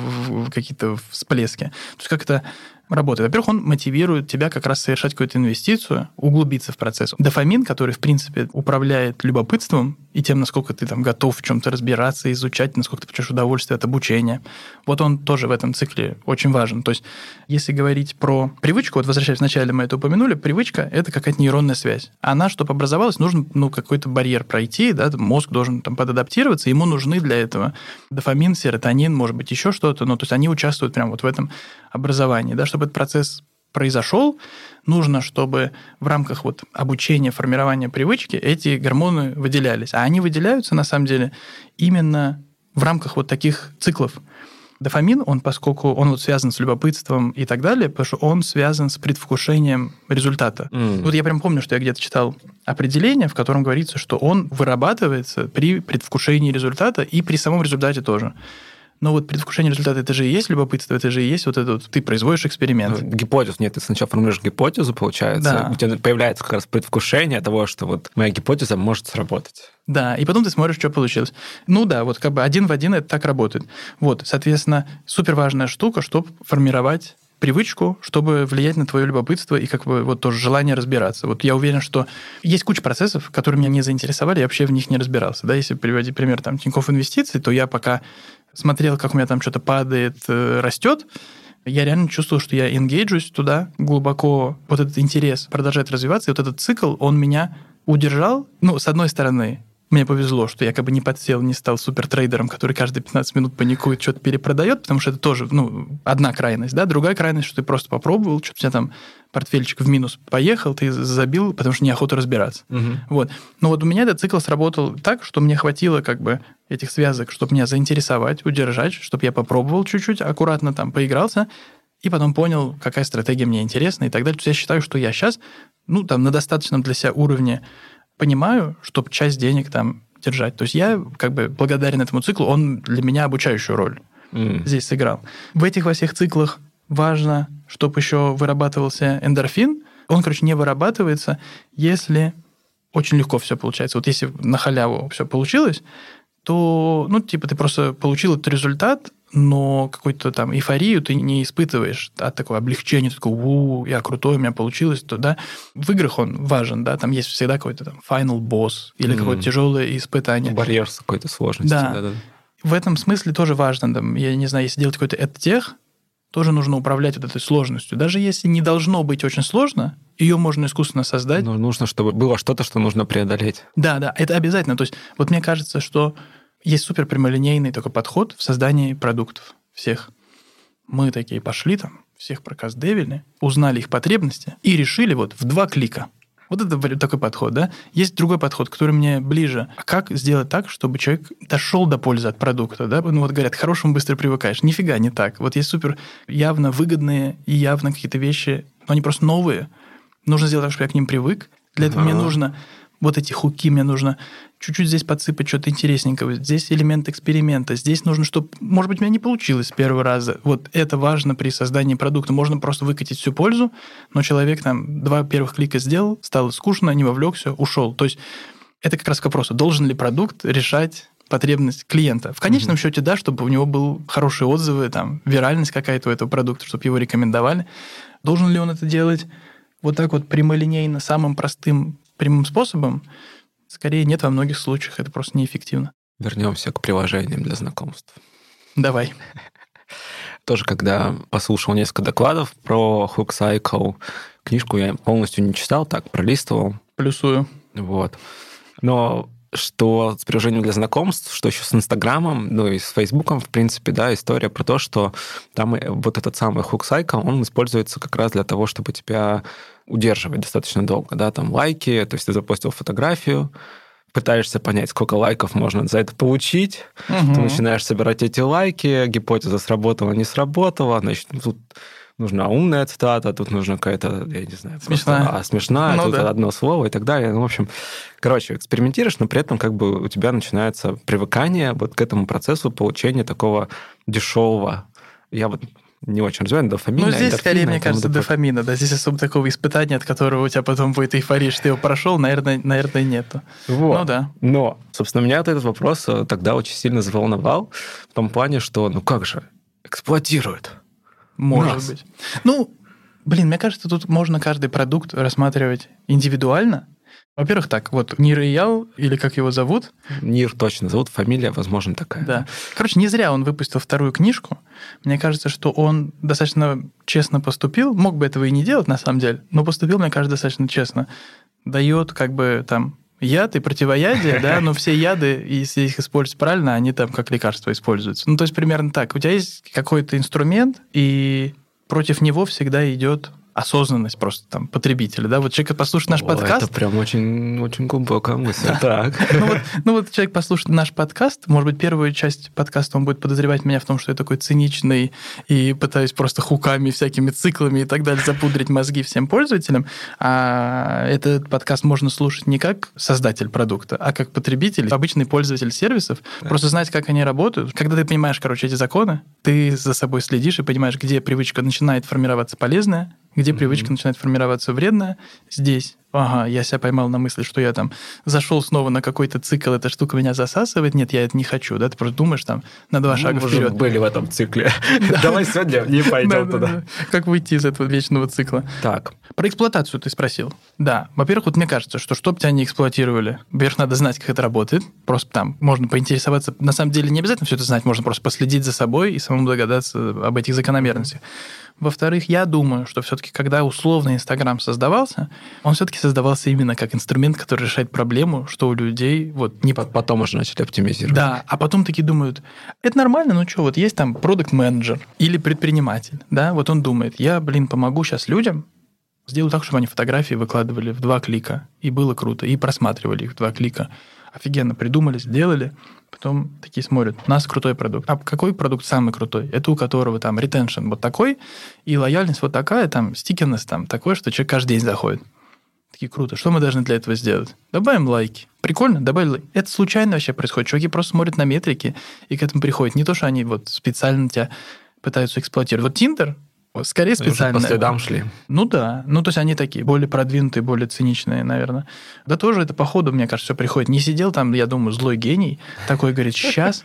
какие-то всплески. То есть как это работает? Во-первых, он мотивирует тебя как раз совершать какую-то инвестицию, углубиться в процесс. Дофамин, который, в принципе, управляет любопытством и тем, насколько ты там готов в чем-то разбираться, изучать, насколько ты получаешь удовольствие от обучения. Вот он тоже в этом цикле очень важен. То есть, если говорить про привычку, вот возвращаясь вначале мы это упомянули, привычка – это какая-то нейронная связь. Она, чтобы образовалась, нужно ну, какой-то барьер пройти, да, мозг должен там подадаптироваться, ему нужны для этого дофамин, серотонин, может быть, еще что-то, ну, то есть они участвуют прямо вот в этом образовании, да, чтобы этот процесс произошел, нужно, чтобы в рамках вот обучения, формирования привычки эти гормоны выделялись. А они выделяются, на самом деле, именно в рамках вот таких циклов. Дофамин, он, поскольку он вот связан с любопытством и так далее, потому что он связан с предвкушением результата. М. Вот я прям помню, что я где-то читал определение, в котором говорится, что он вырабатывается при предвкушении результата и при самом результате тоже. Но вот предвкушение результата, это же и есть любопытство, это же и есть вот это вот, ты производишь эксперимент. Ну, Гипотез нет, ты сначала формулируешь гипотезу, получается, Да. у тебя появляется как раз предвкушение того, что вот моя гипотеза может сработать. Да, и потом ты смотришь, что получилось. Ну да, вот как бы один в один это так работает. Вот, соответственно, супер важная штука, чтобы формировать привычку, чтобы влиять на твое любопытство и как бы вот тоже желание разбираться. Вот я уверен, что есть куча процессов, которые меня не заинтересовали, я вообще в них не разбирался. Да, если приводить пример там Тинькофф инвестиций, то я пока смотрел, как у меня там что-то падает, э, растет, я реально чувствовал, что я энгейджусь туда глубоко. Вот этот интерес продолжает развиваться, и вот этот цикл, он меня удержал. Ну, с одной стороны, мне повезло, что я как бы не подсел, не стал супертрейдером, который каждые 15 минут паникует, что-то перепродает, потому что это тоже, ну, одна крайность, да, другая крайность, что ты просто попробовал, что-то у тебя там портфельчик в минус поехал, ты забил, потому что неохота разбираться. Вот. Но вот у меня этот цикл сработал так, что мне хватило как бы этих связок, чтобы меня заинтересовать, удержать, чтобы я попробовал чуть-чуть, аккуратно там поигрался, и потом понял, какая стратегия мне интересна и так далее. То есть я считаю, что я сейчас, ну, там, на достаточном для себя уровне понимаю, чтобы часть денег там держать. То есть я как бы благодарен этому циклу, он для меня обучающую роль М. здесь сыграл. В этих во всех циклах важно, чтобы еще вырабатывался эндорфин. Он, короче, не вырабатывается, если очень легко все получается. Вот если на халяву все получилось, то, ну, типа, ты просто получил этот результат, но какую-то там эйфорию ты не испытываешь, да, такое облегчение, ты такой, у, я крутой, у меня получилось, то, да. В играх он важен, да, там есть всегда какой-то там final boss или Мгм. какое-то тяжелое испытание. Барьер с какой-то сложностью. Да. Да-да. В этом смысле тоже важно, там, я не знаю, если делать какой-то эдтех, тоже нужно управлять вот этой сложностью. Даже если не должно быть очень сложно, ее можно искусственно создать. Ну, нужно, чтобы было что-то, что нужно преодолеть. Да, да, это обязательно. То есть вот мне кажется, что есть супер прямолинейный такой подход в создании продуктов всех. Мы такие пошли там, всех проказдевили, узнали их потребности и решили вот в два клика. Вот это такой подход, да? Есть другой подход, который мне ближе. А как сделать так, чтобы человек дошел до пользы от продукта, да? Ну вот говорят, к хорошему быстро привыкаешь. Нифига не так. Вот есть супер явно выгодные и явно какие-то вещи, но они просто новые. Нужно сделать так, чтобы я к ним привык. Для этого мне Ага. нужно вот эти хуки, мне нужно чуть-чуть здесь подсыпать что-то интересненького, здесь элемент эксперимента, здесь нужно, чтобы, может быть, у меня не получилось с первого раза. Вот это важно при создании продукта. Можно просто выкатить всю пользу, но человек там два первых клика сделал, стало скучно, не вовлекся, ушел. То есть это как раз к вопросу, должен ли продукт решать потребность клиента. В конечном mm-hmm. счете, да, чтобы у него был хорошие отзывы, там, виральность какая-то у этого продукта, чтобы его рекомендовали. Должен ли он это делать вот так вот прямолинейно, самым простым, прямым способом? Скорее нет, во многих случаях это просто неэффективно. Вернемся к приложениям для знакомств. Давай. Тоже, когда послушал несколько докладов про Hook Cycle, книжку я полностью не читал, так, пролистывал. Плюсую. Вот. Но что с приложением для знакомств, что еще с Инстаграмом, ну и с Фейсбуком, в принципе, да, история про то, что там вот этот самый hook cycle, он используется как раз для того, чтобы тебя удерживать достаточно долго, да, там лайки, то есть ты запостил фотографию, пытаешься понять, сколько лайков можно за это получить, угу. ты начинаешь собирать эти лайки, гипотеза сработала, не сработала, значит, тут нужна умная цитата, тут нужна какая-то, я не знаю, смешная, просто, а, смешная ну, тут да. одно слово и так далее. Ну, в общем, короче, экспериментируешь, но при этом как бы у тебя начинается привыкание вот к этому процессу получения такого дешевого. Я вот не очень развиваю, дофамина. Ну, здесь скорее, мне кажется, дофамина, да, здесь особо такого испытания, от которого у тебя потом будет эйфория, что ты его прошел, наверное, наверное, нету. Вот. Ну, да. Но, собственно, меня этот вопрос э, тогда очень сильно заволновал, в том плане, что, ну как же, эксплуатируют. Может Нас. быть. Ну, блин, мне кажется, тут можно каждый продукт рассматривать индивидуально. Во-первых, так, вот Нир Иял, или как его зовут? Нир точно зовут, фамилия, возможно, такая. Да. Короче, не зря он выпустил вторую книжку. Мне кажется, что он достаточно честно поступил. Мог бы этого и не делать, на самом деле, но поступил, мне кажется, достаточно честно. Дает как бы там яд и противоядие, да, но все яды, если их использовать правильно, они там как лекарство используются. Ну, то есть примерно так. У тебя есть какой-то инструмент, и против него всегда идет осознанность просто там потребителя, да, вот человек послушает наш О, подкаст... Это прям очень, очень глубокая мысль, так. ну, вот, ну вот человек послушает наш подкаст, может быть, первую часть подкаста он будет подозревать меня в том, что я такой циничный и пытаюсь просто хуками, всякими циклами и так далее запудрить мозги всем пользователям, а этот подкаст можно слушать не как создатель продукта, а как потребитель, обычный пользователь сервисов, да. просто знать, как они работают. Когда ты понимаешь, короче, эти законы, ты за собой следишь и понимаешь, где привычка начинает формироваться полезная, где mm-hmm. привычка начинает формироваться вредная, здесь ага, я себя поймал на мысли, что я там зашел снова на какой-то цикл, эта штука меня засасывает, нет, я это не хочу, да, ты просто думаешь там на два ну, шага мы вперед. были в этом цикле. Давай сегодня не пойдем туда. Как выйти из этого вечного цикла? Так. Про эксплуатацию ты спросил. Да, во-первых, вот мне кажется, что чтобы тебя не эксплуатировали, во-первых, надо знать, как это работает, просто там можно поинтересоваться, на самом деле не обязательно все это знать, можно просто последить за собой и самому догадаться об этих закономерностях. Во-вторых, я думаю, что все-таки, когда условно Инстаграм создавался, он все-таки создавался именно как инструмент, который решает проблему, что у людей вот не... Потом уже начали оптимизировать. Да, а потом такие думают, это нормально, ну что, вот есть там продукт менеджер или предприниматель, да, вот он думает, я, блин, помогу сейчас людям, сделаю так, чтобы они фотографии выкладывали в два клика, и было круто, и просматривали их в два клика. Офигенно придумали, сделали, потом такие смотрят, у нас крутой продукт. А какой продукт самый крутой? Это у которого там ретеншн вот такой, и лояльность вот такая, там стикерность там такой, что человек каждый день заходит. Такие круто. Что мы должны для этого сделать? Добавим лайки. Прикольно, добавили лайки. Это случайно вообще происходит. Чуваки просто смотрят на метрики и к этому приходят. Не то, что они вот специально тебя пытаются эксплуатировать. Вот Тиндер Скорее специально. По следам шли. Ну да. Ну, то есть они такие более продвинутые, более циничные, наверное. Да тоже это по ходу, мне кажется, все приходит. Не сидел там, я думаю, злой гений, такой говорит, сейчас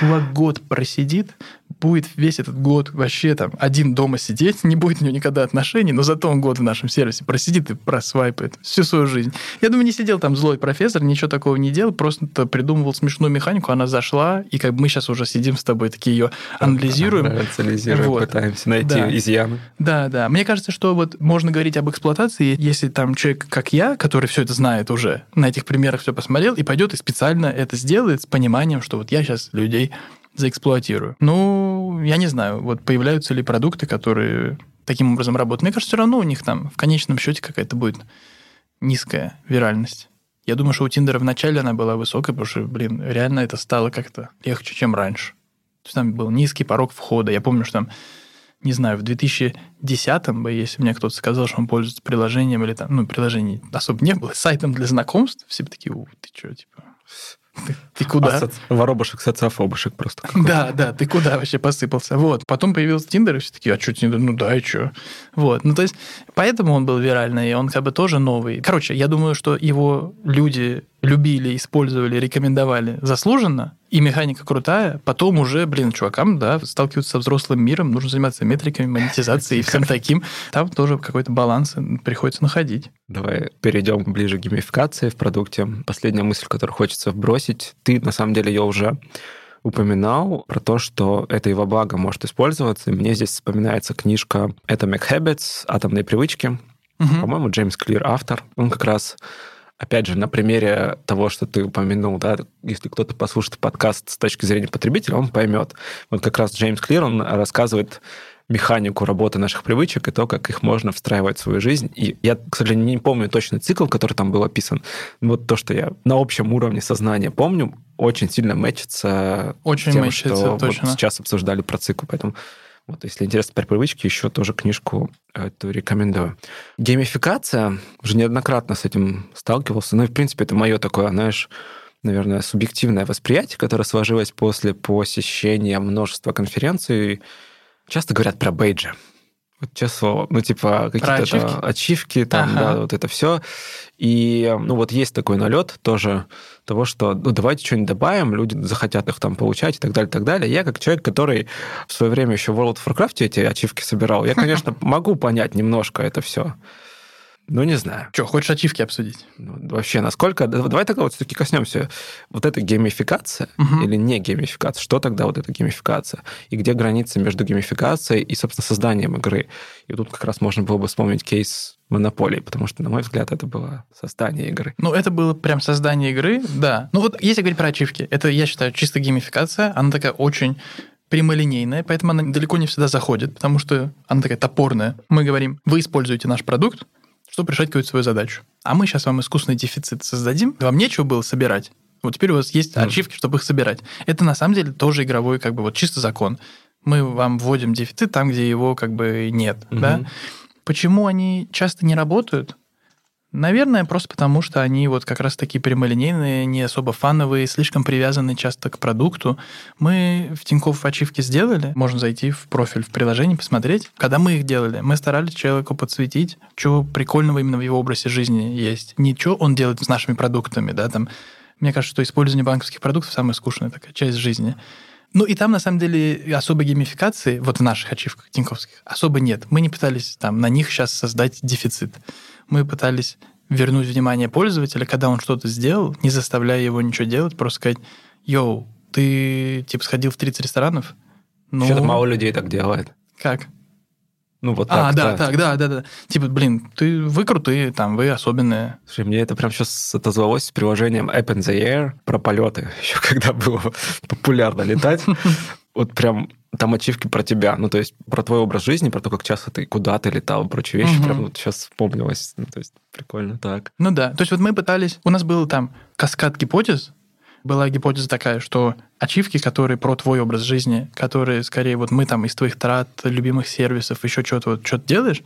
чувак год просидит, будет весь этот год вообще там один дома сидеть, не будет у него никогда отношений, но зато он год в нашем сервисе просидит и просвайпает всю свою жизнь. Я думаю, не сидел там злой профессор, ничего такого не делал, просто придумывал смешную механику, она зашла, и как бы мы сейчас уже сидим с тобой, такие ее анализируем. Анализируем, вот. пытаемся найти да. изъяны. Да, да. Мне кажется, что вот можно говорить об эксплуатации, если там человек, как я, который все это знает уже, на этих примерах все посмотрел, и пойдет и специально это сделает с пониманием, что вот я сейчас людей заэксплуатирую. Ну, я не знаю, вот появляются ли продукты, которые таким образом работают. Мне кажется, все равно у них там в конечном счете какая-то будет низкая виральность. Я думаю, что у Тиндера вначале она была высокая, потому что, блин, реально это стало как-то легче, чем раньше. То есть там был низкий порог входа. Я помню, что там, не знаю, в 2010-м бы, если мне кто-то сказал, что он пользуется приложением или там, ну, приложений особо не было, сайтом для знакомств, все бы такие, у, ты что, типа, ты куда? А, воробушек, социофобушек просто. Да, да, ты куда вообще посыпался? Вот. Потом появился Тиндер, и все такие, а что Тиндер? Ну да, и что? Вот. Ну, то есть, поэтому он был виральный, и он как бы тоже новый. Короче, я думаю, что его люди любили, использовали, рекомендовали заслуженно, и механика крутая, потом уже, блин, чувакам, да, сталкиваются со взрослым миром, нужно заниматься метриками, монетизацией и всем таким. Там тоже какой-то баланс приходится находить. Давай перейдем ближе к геймификации в продукте. Последняя мысль, которую хочется вбросить. Ты, на самом деле, ее уже упоминал про то, что это его благо может использоваться. И мне здесь вспоминается книжка Atomic Habits, «Атомные привычки». Угу. По-моему, Джеймс Клир автор. Он как раз опять же, на примере того, что ты упомянул, да, если кто-то послушает подкаст с точки зрения потребителя, он поймет. Вот как раз Джеймс Клир, он рассказывает механику работы наших привычек и то, как их можно встраивать в свою жизнь. И я, к сожалению, не помню точно цикл, который там был описан. Вот то, что я на общем уровне сознания помню, очень сильно мэчится очень тем, мэчится, что точно. вот сейчас обсуждали про цикл. Поэтому вот, если интересно про привычки, еще тоже книжку эту рекомендую. Геймификация, уже неоднократно с этим сталкивался. Ну и, в принципе, это мое такое, знаешь, наверное, субъективное восприятие, которое сложилось после посещения множества конференций. Часто говорят про бейджи. Вот честное слово, ну, типа, какие-то ачивки? ачивки, там, Ага. да, вот это все. И, ну, вот есть такой налет тоже того, что, ну, давайте что-нибудь добавим, люди захотят их там получать и так далее, и так далее. Я, как человек, который в свое время еще в World of Warcraft эти ачивки собирал, я, конечно, могу понять немножко это все. Ну, не знаю. Что, хочешь ачивки обсудить? Ну, Вообще, насколько... да, Давай тогда вот все-таки коснемся. Вот это геймификация Мгм. или не геймификация? Что тогда вот это геймификация? И где граница между геймификацией и, собственно, созданием игры? И тут как раз можно было бы вспомнить кейс Монополии, потому что, на мой взгляд, это было создание игры. Ну, это было прям создание игры, да. Ну, вот если говорить про ачивки, это, я считаю, чисто геймификация. Она такая очень прямолинейная, поэтому она далеко не всегда заходит, потому что она такая топорная. Мы говорим, вы используете наш продукт, чтобы решать какую-то свою задачу. А мы сейчас вам искусственный дефицит создадим, вам нечего было собирать. Вот теперь у вас есть Мгм. ачивки, чтобы их собирать. Это на самом деле тоже игровой, как бы вот чисто закон. Мы вам вводим дефицит там, где его как бы нет, да? Мгм. Почему они часто не работают? Наверное, просто потому, что они вот как раз такие прямолинейные, не особо фановые, слишком привязаны часто к продукту. Мы в Тинькофф ачивки сделали, можно зайти в профиль в приложении, посмотреть. Когда мы их делали, мы старались человеку подсветить, что прикольного именно в его образе жизни есть. Не что он делает с нашими продуктами, да, там. Мне кажется, что использование банковских продуктов самая скучная такая часть жизни. Ну и там, на самом деле, особой геймификации, вот в наших ачивках тиньковских, особо нет. Мы не пытались там на них сейчас создать дефицит. Мы пытались вернуть внимание пользователя, когда он что-то сделал, не заставляя его ничего делать, просто сказать, йоу, ты типа сходил в 30 ресторанов? Ну, Что-то мало людей так делает. как? Ну, вот а, так. да, так, да, да, да. Типа, блин, ты, вы крутые, там, вы особенные. Слушай, мне это прям сейчас отозвалось с приложением App in the Air про полеты, еще когда было популярно летать. Вот прям там ачивки про тебя, ну, то есть про твой образ жизни, про то, как часто ты куда ты летал, прочие вещи, Мгм. прям вот сейчас вспомнилось. Ну, то есть прикольно так. Ну да. То есть вот мы пытались... У нас был там каскад гипотез. Была гипотеза такая, что ачивки, которые про твой образ жизни, которые скорее вот мы там из твоих трат, любимых сервисов, еще что-то вот что-то делаешь,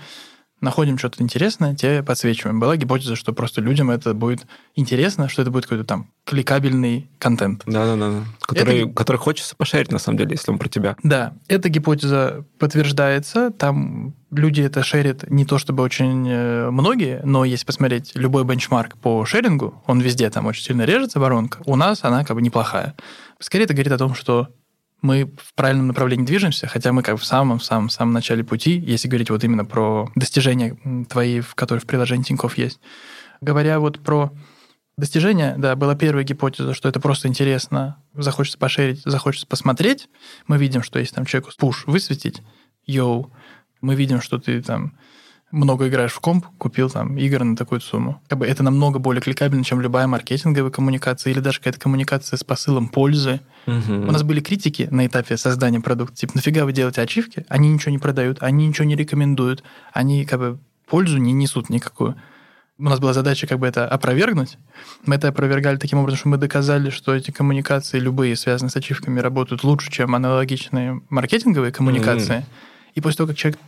находим что-то интересное, тебе подсвечиваем. Была гипотеза, что просто людям это будет интересно, что это будет какой-то там кликабельный контент. Да-да-да. Который, который хочется пошарить, на самом деле, если он про тебя. Да, эта гипотеза подтверждается. Там люди это шерят не то чтобы очень э, многие, но если посмотреть любой бенчмарк по шерингу, он везде там очень сильно режется воронка. У нас она как бы неплохая. Скорее это говорит о том, что мы в правильном направлении движемся, хотя мы как в самом-самом-самом начале пути, если говорить вот именно про достижения твои, которые в приложении Тинькофф есть. Говоря вот про достижения, да, была первая гипотеза, что это просто интересно, захочется пошерить, захочется посмотреть. Мы видим, что если там человеку пуш высветить, йоу, мы видим, что ты там много играешь в комп, купил там игр на такую сумму. Как бы это намного более кликабельно, чем любая маркетинговая коммуникация или даже какая-то коммуникация с посылом пользы. У нас были критики на этапе создания продукта. Типа, нафига вы делаете ачивки? Они ничего не продают, они ничего не рекомендуют, они как бы пользу не несут никакую. У нас была задача как бы это опровергнуть. Мы это опровергали таким образом, что мы доказали, что эти коммуникации, любые, связанные с ачивками, работают лучше, чем аналогичные маркетинговые коммуникации. И после того, как человек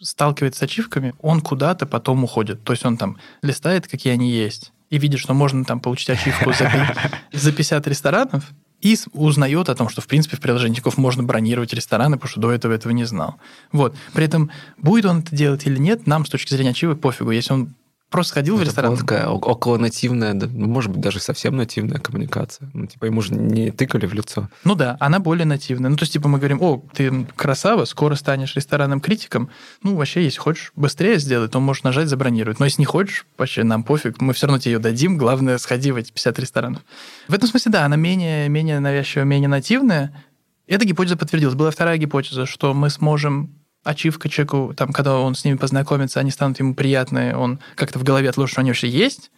сталкивается с ачивками, он куда-то потом уходит. То есть он там листает, какие они есть, и видит, что можно там получить ачивку за, за 50 ресторанов, и узнает о том, что, в принципе, в приложении Тинькофф можно бронировать рестораны, потому что до этого этого не знал. Вот. При этом, будет он это делать или нет, нам с точки зрения ачивок пофигу. Если он Просто сходил это в ресторан. Это такая около нативная, ну, может быть, даже совсем нативная коммуникация. Ну, типа, ему же не тыкали в лицо. Ну да, она более нативная. Ну, то есть, типа, мы говорим, о, ты красава, скоро станешь ресторанным критиком. Ну, вообще, если хочешь быстрее сделать, то можешь нажать забронировать. Но если не хочешь, вообще нам пофиг, мы все равно тебе ее дадим. Главное, сходи в эти 50 ресторанов. В этом смысле, да, она менее, менее навязчивая, менее нативная. Эта гипотеза подтвердилась. Была вторая гипотеза, что мы сможем ачивка человеку, там, когда он с ними познакомится, они станут ему приятные, он как-то в голове отложит, что они вообще есть,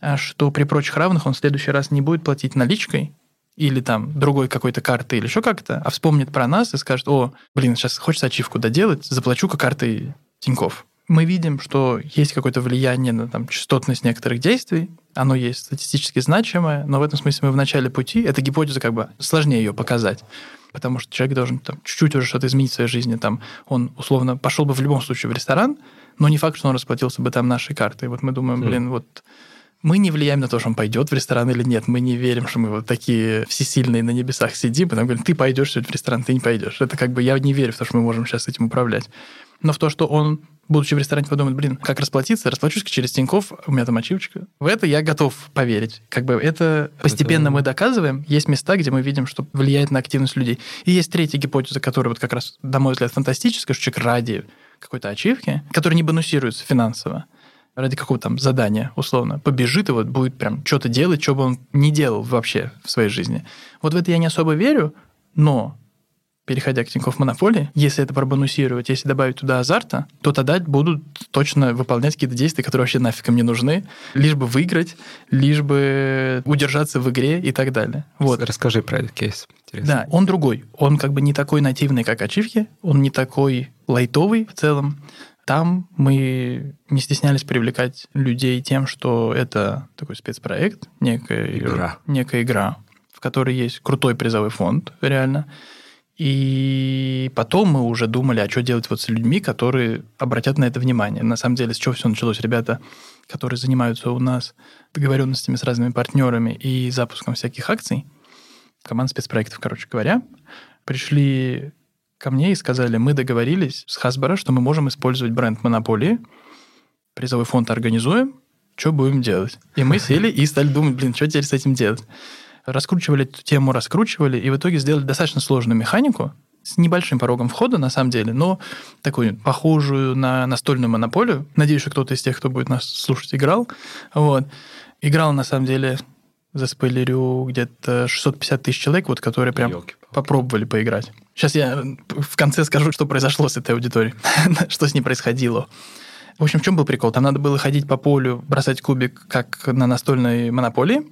а что при прочих равных он в следующий раз не будет платить наличкой или там другой какой-то картой или еще как-то, а вспомнит про нас и скажет, о, блин, сейчас хочется ачивку доделать, заплачу-ка картой Тиньков. Мы видим, что есть какое-то влияние на там, частотность некоторых действий, оно есть статистически значимое, но в этом смысле мы в начале пути, эта гипотеза как бы сложнее ее показать потому что человек должен там чуть-чуть уже что-то изменить в своей жизни. Там он условно пошел бы в любом случае в ресторан, но не факт, что он расплатился бы там нашей картой. Вот мы думаем, хм. блин, вот мы не влияем на то, что он пойдет в ресторан или нет. Мы не верим, что мы вот такие всесильные на небесах сидим, потому говорим, ты пойдешь сегодня в ресторан, ты не пойдешь. Это как бы я не верю в то, что мы можем сейчас этим управлять. Но в то, что он будучи в ресторане, подумает, блин, как расплатиться? Расплачусь через Тиньков, у меня там ачивочка. В это я готов поверить. Как бы это постепенно это... мы доказываем. Есть места, где мы видим, что влияет на активность людей. И есть третья гипотеза, которая вот как раз, на мой взгляд, фантастическая, что человек ради какой-то ачивки, который не бонусируется финансово, ради какого-то там задания, условно, побежит и вот будет прям что-то делать, что бы он не делал вообще в своей жизни. Вот в это я не особо верю, но переходя к Тинькофф Монополии, если это пробонусировать, если добавить туда азарта, то тогда будут точно выполнять какие-то действия, которые вообще нафиг им не нужны, лишь бы выиграть, лишь бы удержаться в игре и так далее. Вот. Расскажи про этот кейс. Интересно. Да, он другой. Он как бы не такой нативный, как ачивки, он не такой лайтовый в целом. Там мы не стеснялись привлекать людей тем, что это такой спецпроект, некая игра, некая игра в которой есть крутой призовой фонд, реально, и потом мы уже думали, а что делать вот с людьми, которые обратят на это внимание. На самом деле, с чего все началось? Ребята, которые занимаются у нас договоренностями с разными партнерами и запуском всяких акций, команд спецпроектов, короче говоря, пришли ко мне и сказали, мы договорились с Hasbro, что мы можем использовать бренд Монополии, призовой фонд организуем, что будем делать? И мы сели и стали думать, блин, что теперь с этим делать? Раскручивали эту тему, раскручивали, и в итоге сделали достаточно сложную механику, с небольшим порогом входа, на самом деле, но такую похожую на настольную монополию. Надеюсь, что кто-то из тех, кто будет нас слушать, играл. Вот. Играл, на самом деле, за спойлерю, где-то 650 тысяч человек, вот, которые прям Ёлки попробовали поиграть. Сейчас я в конце скажу, что произошло с этой аудиторией, что с ней происходило. В общем, в чем был прикол? Там надо было ходить по полю, бросать кубик, как на настольной монополии,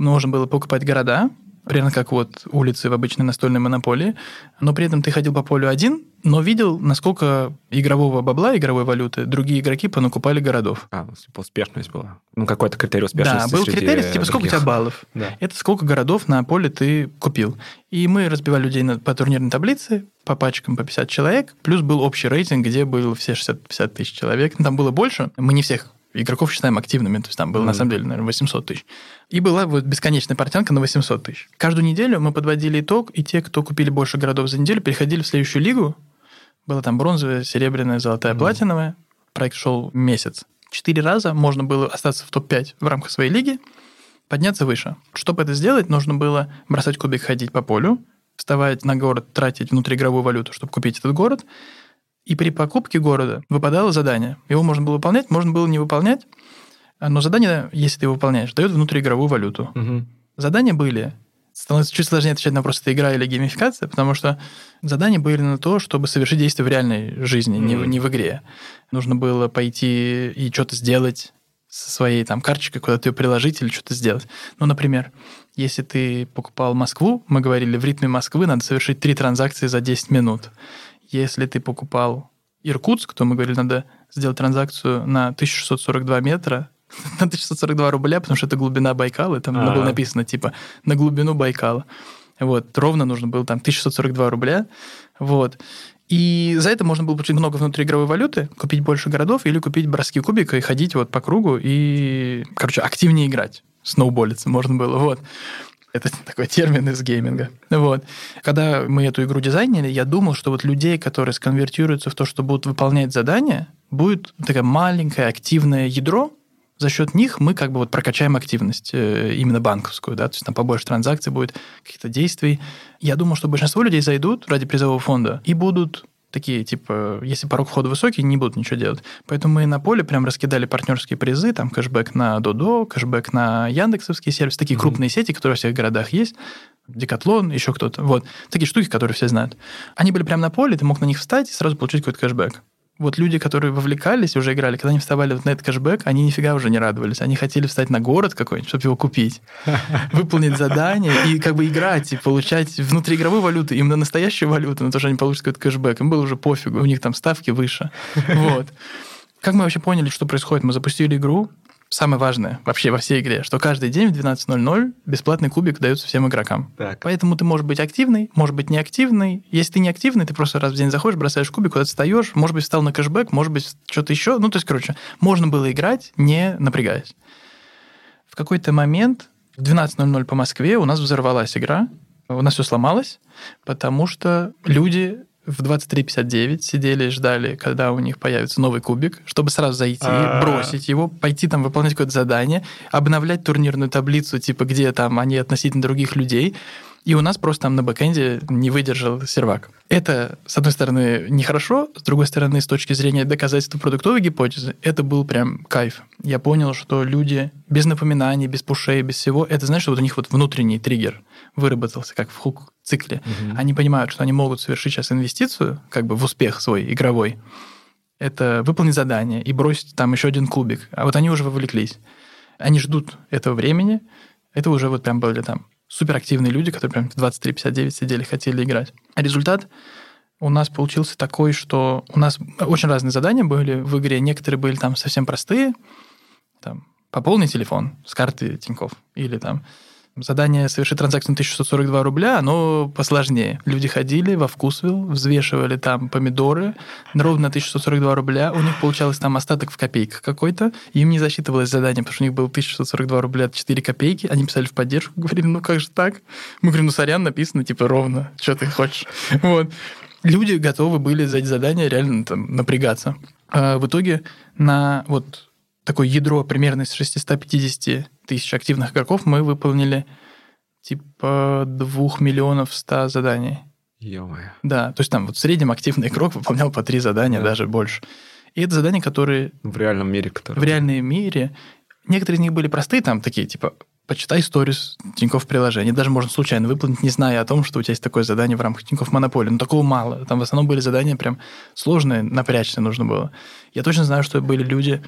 нужно было покупать города, примерно как вот улицы в обычной настольной монополии, но при этом ты ходил по полю один, но видел, насколько игрового бабла, игровой валюты другие игроки понакупали городов. А, типа успешность была. Ну, какой-то критерий успешности. Да, был критерий, типа, сколько у тебя баллов. Да. Это сколько городов на поле ты купил. И мы разбивали людей на, по турнирной таблице, по пачкам по 50 человек, плюс был общий рейтинг, где был все 60-50 тысяч человек. Там было больше. Мы не всех игроков считаем активными, то есть там было mm-hmm. на самом деле, наверное, 800 тысяч. И была вот бесконечная портянка на 800 тысяч. Каждую неделю мы подводили итог, и те, кто купили больше городов за неделю, переходили в следующую лигу. Была там бронзовая, серебряная, золотая, mm-hmm. платиновая. Проект шел месяц. Четыре раза можно было остаться в топ-5 в рамках своей лиги, подняться выше. Чтобы это сделать, нужно было бросать кубик, ходить по полю, вставать на город, тратить внутриигровую валюту, чтобы купить этот город – и при покупке города выпадало задание. Его можно было выполнять, можно было не выполнять, но задание, если ты его выполняешь, дает внутриигровую валюту. Угу. Задания были становится чуть сложнее отвечать на вопрос, это игра или геймификация, потому что задания были на то, чтобы совершить действие в реальной жизни, mm-hmm. не, в, не в игре. Нужно было пойти и что-то сделать со своей там карточкой, куда-то ее приложить или что-то сделать. Ну, например, если ты покупал Москву, мы говорили, в ритме Москвы надо совершить три транзакции за 10 минут. Если ты покупал Иркутск, то мы говорили, надо сделать транзакцию на 1642 метра, на 1642 рубля, потому что это глубина Байкала, и там А-а-а. было написано, типа, на глубину Байкала. Вот, ровно нужно было там 1642 рубля. Вот. И за это можно было получить много внутриигровой валюты, купить больше городов или купить броски кубика и ходить вот по кругу и, короче, активнее играть. Сноуболиться можно было, вот. Это такой термин из гейминга. Вот. Когда мы эту игру дизайнили, я думал, что вот людей, которые сконвертируются в то, что будут выполнять задания, будет такое маленькое активное ядро, за счет них мы как бы вот прокачаем активность э, именно банковскую, да, то есть там побольше транзакций будет, каких-то действий. Я думал, что большинство людей зайдут ради призового фонда и будут такие, типа, если порог входа высокий, не будут ничего делать. Поэтому мы на поле прям раскидали партнерские призы, там кэшбэк на Додо, кэшбэк на Яндексовские сервисы, такие mm-hmm. крупные сети, которые во всех городах есть, Декатлон, еще кто-то. Вот. Такие штуки, которые все знают. Они были прямо на поле, ты мог на них встать и сразу получить какой-то кэшбэк вот люди, которые вовлекались, уже играли, когда они вставали вот на этот кэшбэк, они нифига уже не радовались. Они хотели встать на город какой-нибудь, чтобы его купить, выполнить задание и как бы играть и получать внутриигровую валюту, именно настоящую валюту, но тоже они получат какой-то кэшбэк. Им было уже пофигу, у них там ставки выше. Вот. Как мы вообще поняли, что происходит? Мы запустили игру, самое важное вообще во всей игре, что каждый день в 12.00 бесплатный кубик дается всем игрокам. Так. Поэтому ты можешь быть активный, может быть неактивный. Если ты не активный, ты просто раз в день заходишь, бросаешь кубик, куда-то встаешь, может быть, встал на кэшбэк, может быть, что-то еще. Ну, то есть, короче, можно было играть, не напрягаясь. В какой-то момент в 12.00 по Москве у нас взорвалась игра, у нас все сломалось, потому что люди в 23.59 сидели и ждали, когда у них появится новый кубик, чтобы сразу зайти, А-а-а. бросить его, пойти там выполнять какое-то задание, обновлять турнирную таблицу, типа, где там они относительно других людей. И у нас просто там на бэкэнде не выдержал сервак. Это, с одной стороны, нехорошо, с другой стороны, с точки зрения доказательства продуктовой гипотезы, это был прям кайф. Я понял, что люди без напоминаний, без пушей, без всего, это значит, что вот у них вот внутренний триггер выработался, как в хук цикле. Угу. Они понимают, что они могут совершить сейчас инвестицию, как бы в успех свой игровой. Это выполнить задание и бросить там еще один кубик. А вот они уже вовлеклись. Они ждут этого времени. Это уже вот прям были там суперактивные люди, которые прям в 23.59 сидели, хотели играть. А результат у нас получился такой, что у нас очень разные задания были в игре. Некоторые были там совсем простые, там, пополни телефон с карты Тиньков, или там задание совершить транзакцию на 1642 рубля, оно посложнее. Люди ходили во вкусвилл, взвешивали там помидоры, ровно 1642 рубля, у них получалось там остаток в копейках какой-то, им не засчитывалось задание, потому что у них было 1642 рубля 4 копейки, они писали в поддержку, говорили, ну как же так? Мы говорим, ну сорян, написано типа ровно, что ты хочешь. Вот. Люди готовы были за эти задания реально там напрягаться. А в итоге на вот такое ядро примерно из 650 тысяч активных игроков мы выполнили типа 2 миллионов 100 заданий. Ё-моё. Да, то есть там вот в среднем активный игрок выполнял по три задания, да. даже больше. И это задания, которые... В реальном мире, которые... В реальном мире. Некоторые из них были простые, там такие, типа, почитай историю с Тинькофф приложения. Даже можно случайно выполнить, не зная о том, что у тебя есть такое задание в рамках Тинькофф Монополии. Но такого мало. Там в основном были задания прям сложные, напрячься нужно было. Я точно знаю, что были люди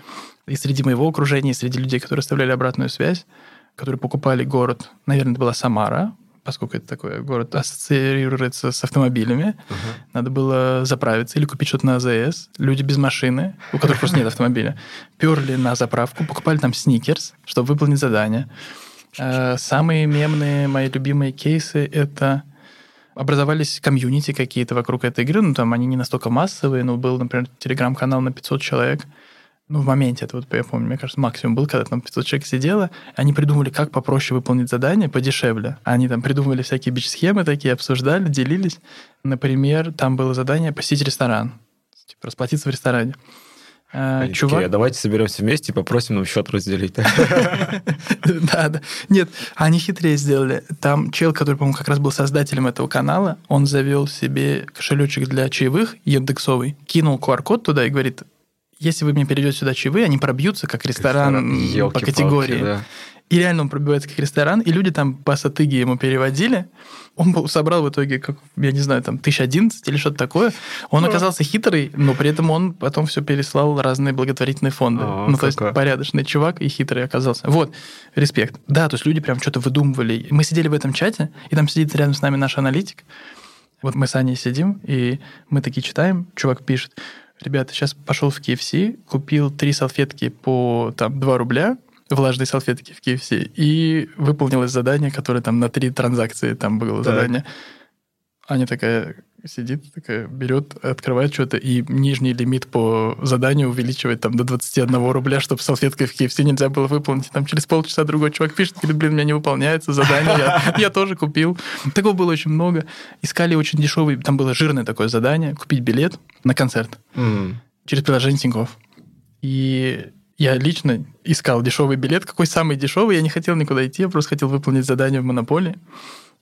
и среди моего окружения, и среди людей, которые оставляли обратную связь, которые покупали город, наверное, это была Самара, поскольку это такой город ассоциируется с автомобилями, uh-huh. надо было заправиться или купить что-то на АЗС. Люди без машины, у которых просто нет автомобиля, перли на заправку, покупали там сникерс, чтобы выполнить задание. Э, самые мемные мои любимые кейсы — это образовались комьюнити какие-то вокруг этой игры, ну, там они не настолько массовые, но был, например, телеграм-канал на 500 человек, ну, в моменте, это вот я помню, мне кажется, максимум был, когда там 500 человек сидело, они придумали, как попроще выполнить задание, подешевле. Они там придумывали всякие бич-схемы такие, обсуждали, делились. Например, там было задание посетить ресторан, типа расплатиться в ресторане. А, чувак... Такие, давайте соберемся вместе и попросим нам счет разделить. Да, да. Нет, они хитрее сделали. Там чел, который, по-моему, как раз был создателем этого канала, он завел себе кошелечек для чаевых, индексовый, кинул QR-код туда и говорит, если вы мне перейдете сюда чаевые, они пробьются как ресторан по категории. И реально он пробивается как ресторан, и люди там по сатыге ему переводили. Он собрал в итоге, как, я не знаю, там, 1011 или что-то такое. Он оказался хитрый, но при этом он потом все переслал разные благотворительные фонды. О, ну, то есть порядочный чувак и хитрый оказался. Вот, респект. Да, то есть люди прям что-то выдумывали. Мы сидели в этом чате, и там сидит рядом с нами наш аналитик. Вот мы с Аней сидим, и мы такие читаем, чувак пишет, ребята, сейчас пошел в KFC, купил три салфетки по там 2 рубля, влажные салфетки в KFC, и выполнилось задание, которое там на три транзакции там было так. задание. Аня такая, сидит, такая, берет, открывает что-то, и нижний лимит по заданию увеличивает там до 21 рубля, чтобы салфеткой в KFC нельзя было выполнить. Там через полчаса другой чувак пишет, говорит, блин, у меня не выполняется задание, я, я тоже купил. Такого было очень много. Искали очень дешевый, там было жирное такое задание, купить билет на концерт М. через приложение Тинькофф. И я лично искал дешевый билет. Какой самый дешевый? Я не хотел никуда идти, я просто хотел выполнить задание в Монополии.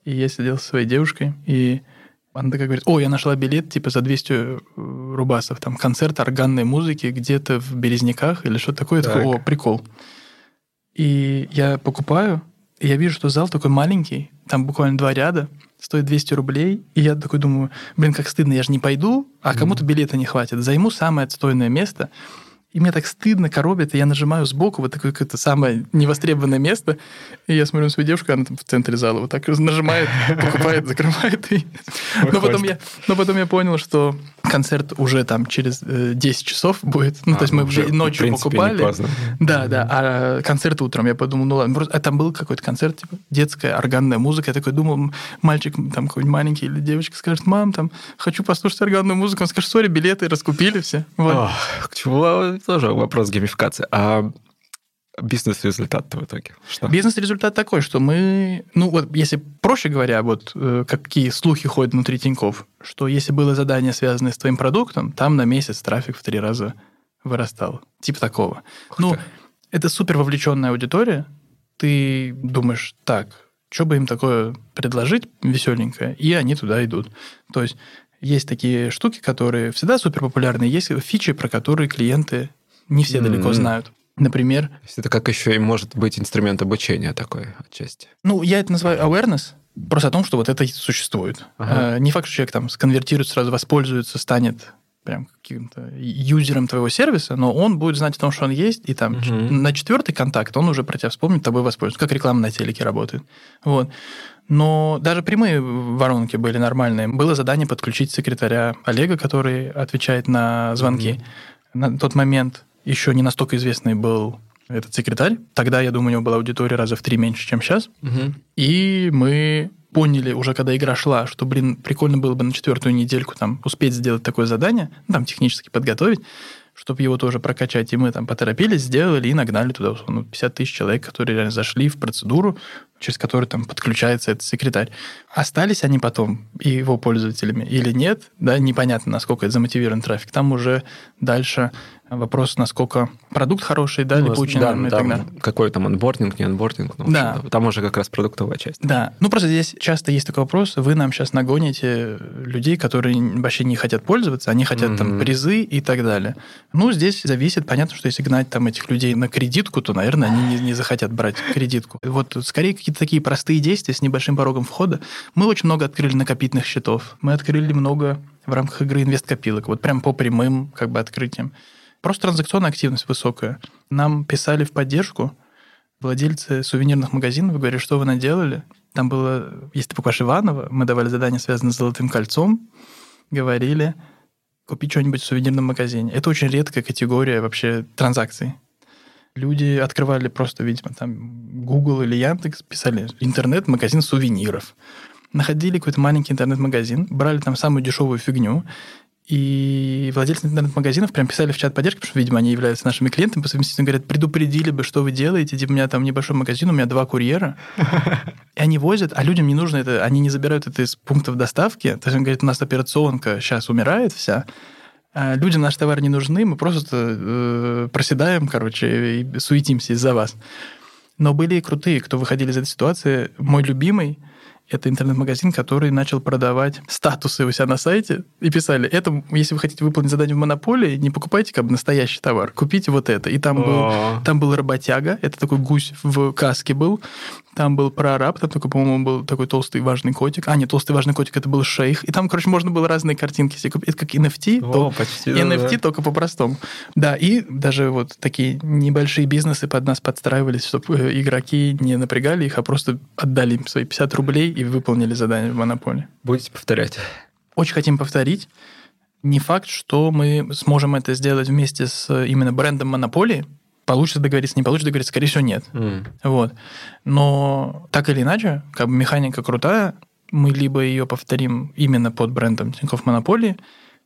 И я сидел со своей девушкой, и она такая говорит, о, я нашла билет типа за 200 э, рубасов, там концерт органной музыки где-то в Березняках или что-то такое. Я такой, Так. о, прикол. И я покупаю, и я вижу, что зал такой маленький, там буквально два ряда, стоит 200 рублей, и я такой думаю, блин, как стыдно, я же не пойду, а кому-то билета не хватит, займу самое отстойное место, и мне так стыдно, коробит, и я нажимаю сбоку вот такое какое-то самое невостребованное место, и я смотрю на свою девушку, она там в центре зала вот так нажимает, покупает, закрывает. И... Но, потом я, но потом я понял, что концерт уже там через э, 10 часов будет. Ну, А, то есть мы уже, уже в ночью принципе, не покупали. поздно. Да, да. А концерт утром, я подумал, ну ладно. Просто, а там был какой-то концерт, типа, детская органная музыка. Я такой думал, мальчик там какой-нибудь маленький или девочка скажет, мам, там, хочу послушать органную музыку. Он скажет, сори, билеты раскупили все. Вот. Ох, чему тоже вопрос геймификации. А бизнес-результат в итоге? Что? Бизнес-результат такой, что мы, ну вот если проще говоря, вот э, какие слухи ходят внутри Тиньков, что если было задание, связанное с твоим продуктом, там на месяц трафик в три раза вырастал. Типа такого. ну, ты. это супер вовлеченная аудитория. Ты думаешь, так, что бы им такое предложить веселенькое, и они туда идут. То есть есть такие штуки, которые всегда супер популярны, есть фичи, про которые клиенты не все далеко Мгм. знают. Например, То есть это как еще и может быть инструмент обучения такой отчасти. Ну, я это называю awareness, просто о том, что вот это существует. Ага. Э, Не факт, что человек там сконвертирует, сразу воспользуется, станет прям каким-то юзером твоего сервиса, но он будет знать о том, что он есть, и там ч- на четвертый контакт он уже про тебя вспомнит, тобой воспользуется, как реклама на телеке работает. Вот. Но даже прямые воронки были нормальные. Было задание подключить секретаря Олега, который отвечает на звонки. На тот момент еще не настолько известный был этот секретарь. Тогда, я думаю, у него была аудитория раза в три меньше, чем сейчас. И мы поняли уже, когда игра шла, что, блин, прикольно было бы на четвертую недельку там успеть сделать такое задание, ну, там технически подготовить, чтобы его тоже прокачать. И мы там поторопились, сделали и нагнали туда условно, 50 тысяч человек, которые реально зашли в процедуру, через которую там подключается этот секретарь. Остались они потом и его пользователями или нет, да, непонятно, насколько это замотивирован трафик. Там уже дальше вопрос, насколько продукт хороший, да, Ну, либо очень да, нормальный и там так далее. Какой там анбординг, не анбординг. Ну, Да. общем-то, Там уже как раз продуктовая часть. Да, ну просто здесь часто есть такой вопрос, вы нам сейчас нагоните людей, которые вообще не хотят пользоваться, они хотят там Мгм. призы и так далее. Ну, здесь зависит, понятно, что если гнать там этих людей на кредитку, то, наверное, они не, не захотят брать кредитку. Вот скорее какие-то такие простые действия с небольшим порогом входа. Мы очень много открыли накопительных счетов, мы открыли много в рамках игры инвесткопилок, вот прям по прямым как бы открытиям. Просто транзакционная активность высокая. Нам писали в поддержку, владельцы сувенирных магазинов говорили, что вы наделали. Там было, ты покупаешь Иванова, мы давали задание, связанное с золотым кольцом, говорили, купить что-нибудь в сувенирном магазине. Это очень редкая категория вообще транзакций. Люди открывали просто, видимо, там Google или Яндекс, писали интернет-магазин сувениров. Находили какой-то маленький интернет-магазин, брали там самую дешевую фигню, и владельцы интернет-магазинов прям писали в чат поддержки, потому что, видимо, они являются нашими клиентами, по совместительству говорят, предупредили бы, что вы делаете, типа, у меня там небольшой магазин, у меня два курьера, и они возят, а людям не нужно это, они не забирают это из пунктов доставки, то есть он говорит, у нас операционка сейчас умирает вся, людям наш товар не нужны, мы просто э, проседаем, короче, и суетимся из-за вас. Но были и крутые, кто выходили из этой ситуации. Мой любимый это интернет-магазин, который начал продавать статусы у себя на сайте и писали, это, если вы хотите выполнить задание в монополии, не покупайте как бы настоящий товар, купите вот это. И там был, О. там был работяга, это такой гусь в каске был, там был прораб, там такой, по-моему, был такой толстый важный котик. А, нет, толстый важный котик, это был шейх. И там, короче, можно было разные картинки себе купить. Это как NFT, О, то- почти, NFT да-да. только по-простому. Да, и даже вот такие небольшие бизнесы под нас подстраивались, чтобы игроки не напрягали их, а просто отдали им свои 50 рублей и выполнили задание в монополии. Будете повторять? Очень хотим повторить. Не факт, что мы сможем это сделать вместе с именно брендом монополии. Получится договориться, не получится договориться, скорее всего, нет. М. Вот. Но так или иначе, как бы механика крутая, мы либо ее повторим именно под брендом Тинькофф Монополии,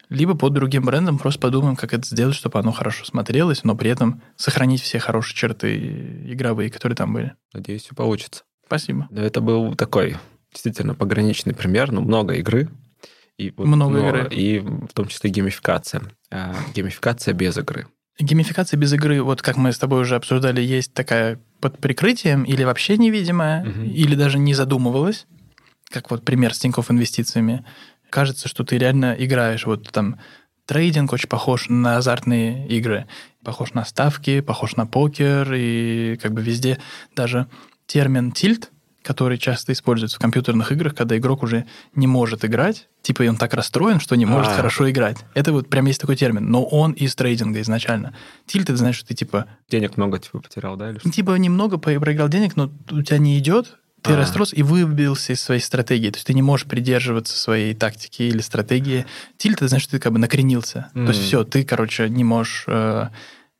либо под другим брендом просто подумаем, как это сделать, чтобы оно хорошо смотрелось, но при этом сохранить все хорошие черты игровые, которые там были. Надеюсь, все получится. Спасибо. Это был такой действительно пограничный пример, ну, много игры. И, много но, игры. И в том числе геймификация. А, геймификация без игры. Геймификация без игры, вот как мы с тобой уже обсуждали, есть такая под прикрытием или вообще невидимая, угу. или даже не задумывалась, как вот пример с Тинькофф инвестициями кажется, что ты реально играешь. Вот там трейдинг очень похож на азартные игры. Похож на ставки, похож на покер, и как бы везде даже термин «тильт», который часто используется в компьютерных играх, когда игрок уже не может играть, типа и он так расстроен, что не может А-а-а. хорошо играть. Это вот прям есть такой термин, но он из трейдинга изначально. Тильт, это значит, что ты типа... Денег много типа потерял, да? Или что? Типа немного проиграл денег, но у тебя не идет, ты а. расстроился и выбился из своей стратегии. То есть ты не можешь придерживаться своей тактики или стратегии. Тильт, это значит, что ты как бы накренился. Mm. То есть все, ты, короче, не можешь... Э,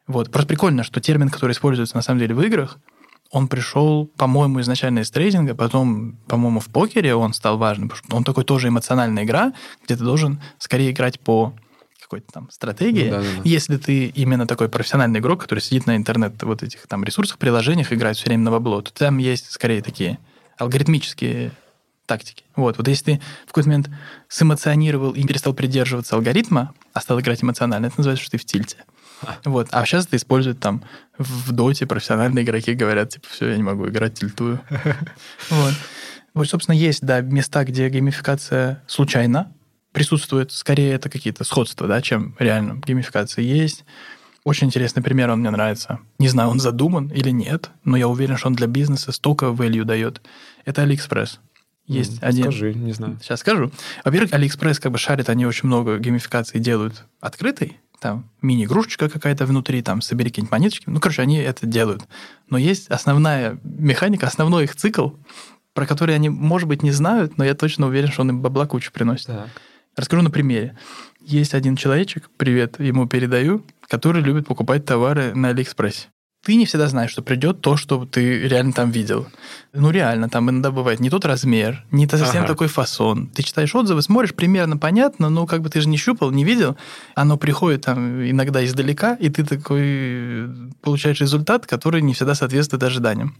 вот. Просто прикольно, что термин, который используется на самом деле в играх, он пришел, по-моему, изначально из трейдинга, потом, по-моему, в покере он стал важным, потому что он такой тоже эмоциональная игра, где ты должен скорее играть по какой-то там стратегии. Ну, да, да, да. Если ты именно такой профессиональный игрок, который сидит на интернет вот этих там ресурсах, приложениях, играет все время на бабло, то там есть скорее такие алгоритмические тактики. Вот, вот если ты в какой-то момент сэмоционировал и перестал придерживаться алгоритма, а стал играть эмоционально, это называется, что ты в тильте. Вот. А сейчас это используют там в доте профессиональные игроки говорят, типа, все, я не могу играть, тильтую. Вот. Вот, собственно, есть, да, места, где геймификация случайно присутствует. Скорее, это какие-то сходства, да, чем реально геймификация есть. Очень интересный пример, он мне нравится. Не знаю, он задуман или нет, но я уверен, что он для бизнеса столько value дает. Это AliExpress. Есть mm, один. Скажи, не знаю. Сейчас скажу. Во-первых, AliExpress как бы шарит, они очень много геймификации делают открытой. Там мини-игрушечка какая-то внутри, там собери какие-нибудь монеточки. Ну, короче, они это делают. Но есть основная механика, основной их цикл, про который они, может быть, не знают, но я точно уверен, что он им бабла кучу приносит. Так. Расскажу на примере. Есть один человечек, привет, ему передаю, который любит покупать товары на Алиэкспрессе. Ты не всегда знаешь, что придет то, что ты реально там видел. Ну, реально, там иногда бывает не тот размер, не то совсем ага. такой фасон. Ты читаешь отзывы, смотришь, примерно понятно, но как бы ты же не щупал, не видел. Оно приходит там иногда издалека, и ты такой получаешь результат, который не всегда соответствует ожиданиям.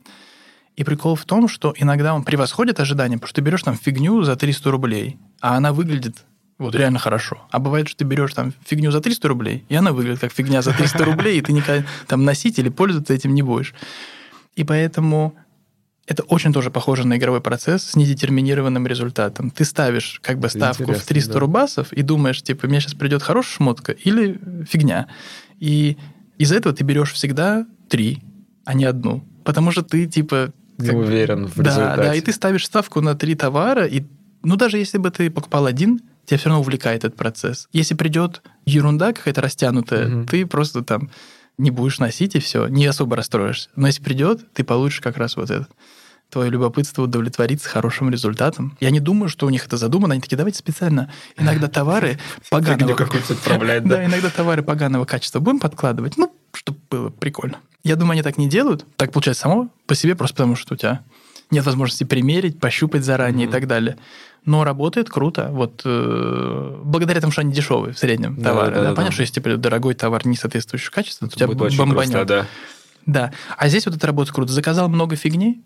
И прикол в том, что иногда он превосходит ожидания, потому что ты берешь там фигню за 300 рублей, а она выглядит вот реально хорошо. А бывает, что ты берешь там фигню за 300 рублей, и она выглядит как фигня за 300 рублей, и ты никогда там носить или пользоваться этим не будешь. И поэтому это очень тоже похоже на игровой процесс с недетерминированным результатом. Ты ставишь как бы ставку Интересно, в 300 да. рубасов и думаешь, типа, мне сейчас придет хорошая шмотка или фигня. И из-за этого ты берешь всегда три, а не одну. Потому что ты, типа... Не уверен в да, результате. Да, и ты ставишь ставку на три товара, и ну, даже если бы ты покупал один, тебя все равно увлекает этот процесс. Если придет ерунда какая-то растянутая, угу. ты просто там не будешь носить и все, не особо расстроишься. Но если придет, ты получишь как раз вот это. Твое любопытство удовлетворится хорошим результатом. Я не думаю, что у них это задумано. Они такие, давайте специально иногда товары поганого... Да, иногда товары поганого качества будем подкладывать. Ну, чтобы было прикольно. Я думаю, они так не делают. Так получается само по себе, просто потому что у тебя нет возможности примерить, пощупать заранее и так далее но работает круто. Вот э, благодаря тому, что они дешевые в среднем да, товары. Да, да, да, Понятно, да. что если тебе дорогой товар не соответствующего качества, то у тебя бомбанет. Просто, да. да. А здесь вот это работает круто. Заказал много фигни,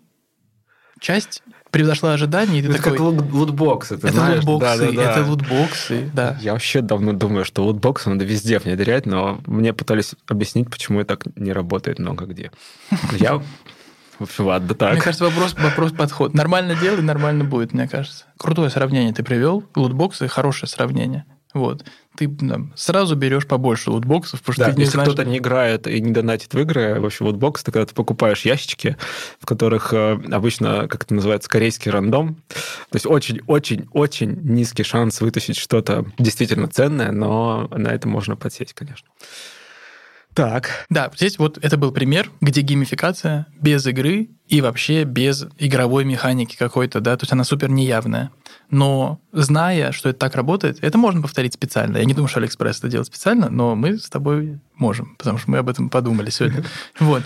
часть превзошла ожидания, и ты это такой... как лутбоксы, ты это знаешь? Лутбоксы, да, да, да. Это лутбоксы, да. Я вообще давно думаю, что лутбоксы надо везде внедрять, но мне пытались объяснить, почему это так не работает много где. Я ладно, так. Мне кажется, вопрос, вопрос подход. Нормально делай, нормально будет, мне кажется. Крутое сравнение ты привел. Лутбоксы – хорошее сравнение. Вот. Ты там, сразу берешь побольше лутбоксов, потому что да, ты не если знаешь... кто-то не играет и не донатит в игры, в общем, лутбокс, это когда ты покупаешь ящички, в которых э, обычно, как это называется, корейский рандом. То есть очень-очень-очень низкий шанс вытащить что-то действительно ценное, но на это можно подсесть, конечно. Так. Да, здесь вот это был пример, где геймификация без игры и вообще без игровой механики какой-то, да, то есть она супер неявная. Но зная, что это так работает, это можно повторить специально. Я не думаю, что Алиэкспресс это делает специально, но мы с тобой можем, потому что мы об этом подумали сегодня. Вот.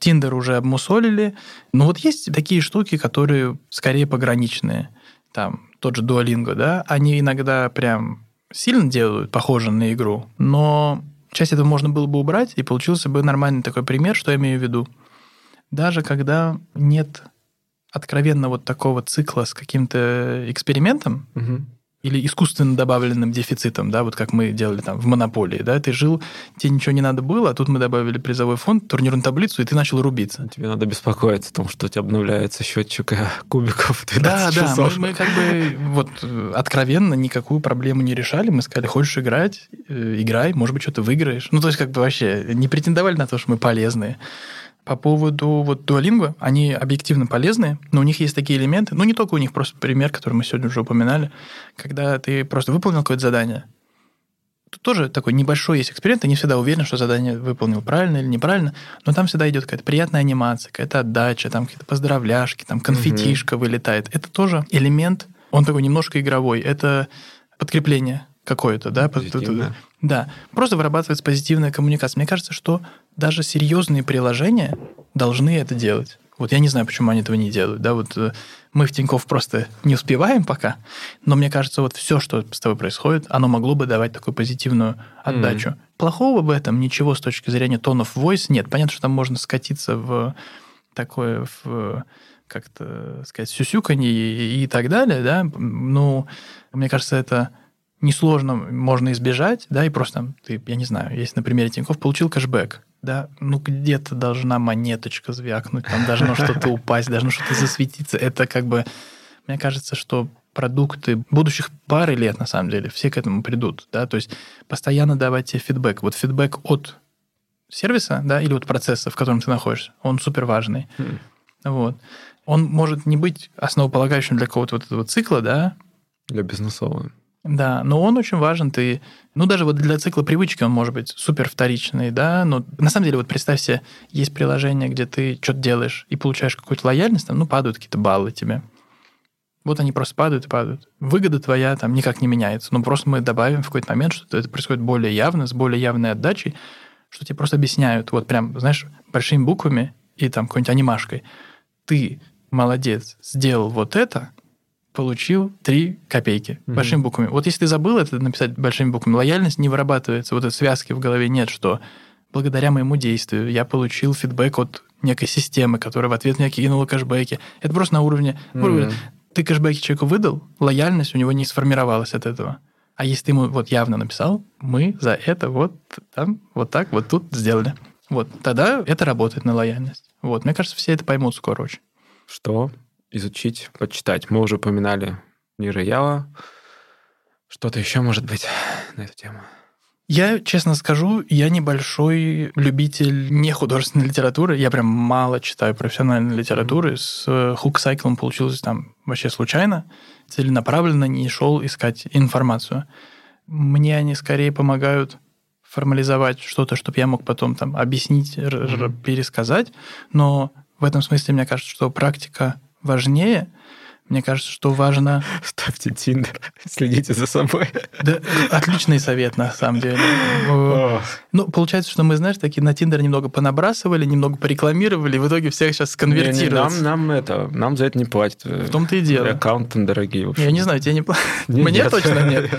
Тиндер уже обмусолили. Но вот есть такие штуки, которые скорее пограничные. Там тот же Duolingo, да, они иногда прям сильно делают, похоже на игру, но часть этого можно было бы убрать, и получился бы нормальный такой пример, что я имею в виду. Даже когда нет откровенно вот такого цикла с каким-то экспериментом, Мгм. Или искусственно добавленным дефицитом, да, вот как мы делали там в монополии, да, ты жил, тебе ничего не надо было, а тут мы добавили призовой фонд, турнирную таблицу, и ты начал рубиться. Тебе надо беспокоиться о том, что у тебя обновляется счетчик э, кубиков в 12 Да, да, мы, часов. мы как бы вот э, откровенно никакую проблему не решали, мы сказали, хочешь играть, э, играй, может быть, что-то выиграешь. Ну, то есть как бы вообще не претендовали на то, что мы полезные. По поводу вот Duolingo, они объективно полезные, но у них есть такие элементы, ну не только у них, просто пример, который мы сегодня уже упоминали, когда ты просто выполнил какое-то задание, Тут тоже такой небольшой есть эксперимент, ты не всегда уверен, что задание выполнил правильно или неправильно, но там всегда идет какая-то приятная анимация, какая-то отдача, там какие-то поздравляшки, там конфетишка вылетает. Это тоже элемент, он такой немножко игровой, это подкрепление какое-то, да? Позитивное. Да, просто вырабатывается позитивная коммуникация. Мне кажется, что даже серьезные приложения должны это делать. Вот я не знаю, почему они этого не делают. Да, вот э, мы в Тинькофф просто не успеваем пока, но мне кажется, вот все, что с тобой происходит, оно могло бы давать такую позитивную отдачу. Плохого в этом ничего с точки зрения of voice нет. Понятно, что там можно скатиться в такое, в как-то сказать, сюсюканье и, и так далее, да, ну, мне кажется, это несложно можно избежать, да, и просто там, ты, я не знаю, если на примере Тинькофф получил кэшбэк, да, ну где-то должна монеточка звякнуть, там должно что-то упасть, должно что-то засветиться. Это как бы, мне кажется, что продукты будущих пары лет, на самом деле, все к этому придут, да, то есть постоянно давать тебе фидбэк. Вот фидбэк от сервиса, да, или от процесса, в котором ты находишься, он супер важный. Хм. Вот. Он может не быть основополагающим для какого-то вот этого цикла, да, Для бизнесового. Да, но он очень важен. Ты, ну, даже вот для цикла привычки он может быть супер вторичный, да, но на самом деле вот представь себе, есть приложение, где ты что-то делаешь и получаешь какую-то лояльность, там, ну, падают какие-то баллы тебе. Вот они просто падают и падают. Выгода твоя там никак не меняется. Но просто мы добавим в какой-то момент, что это происходит более явно, с более явной отдачей, что тебе просто объясняют, вот прям, знаешь, большими буквами и там какой-нибудь анимашкой. Ты молодец, сделал вот это, получил 3 копейки Мгм. большими буквами. Вот если ты забыл это написать большими буквами, лояльность не вырабатывается, вот этой связки в голове нет, что благодаря моему действию я получил фидбэк от некой системы, которая в ответ мне кинула кэшбэки. Это просто на уровне... Мгм. Ты кэшбэки человеку выдал, лояльность у него не сформировалась от этого. А если ты ему вот явно написал, мы за это вот там, вот так, вот тут сделали. Вот, тогда это работает на лояльность. Вот, мне кажется, все это поймут скоро очень. Что изучить, почитать? Мы уже упоминали Нира Ява. Что-то еще может быть на эту тему? Я, честно скажу, я небольшой любитель не художественной литературы. Я прям мало читаю профессиональной литературы. С Хук Сайклом получилось там вообще случайно. Целенаправленно не шел искать информацию. Мне они скорее помогают формализовать что-то, чтобы я мог потом там объяснить, Мгм. пересказать. Но в этом смысле мне кажется, что практика важнее. Мне кажется, что важно... Ставьте Тиндер, следите за собой. Да, отличный совет, на самом деле. Э, Ну, получается, что мы, знаешь, такие на Тиндер немного понабрасывали, немного порекламировали, и в итоге всех сейчас Не, не, сконвертировать. Нам, нам это, нам за это не платят. В том-то и дело. Аккаунты дорогие. Я не знаю, тебе не платят. Не, Мне нет. точно нет.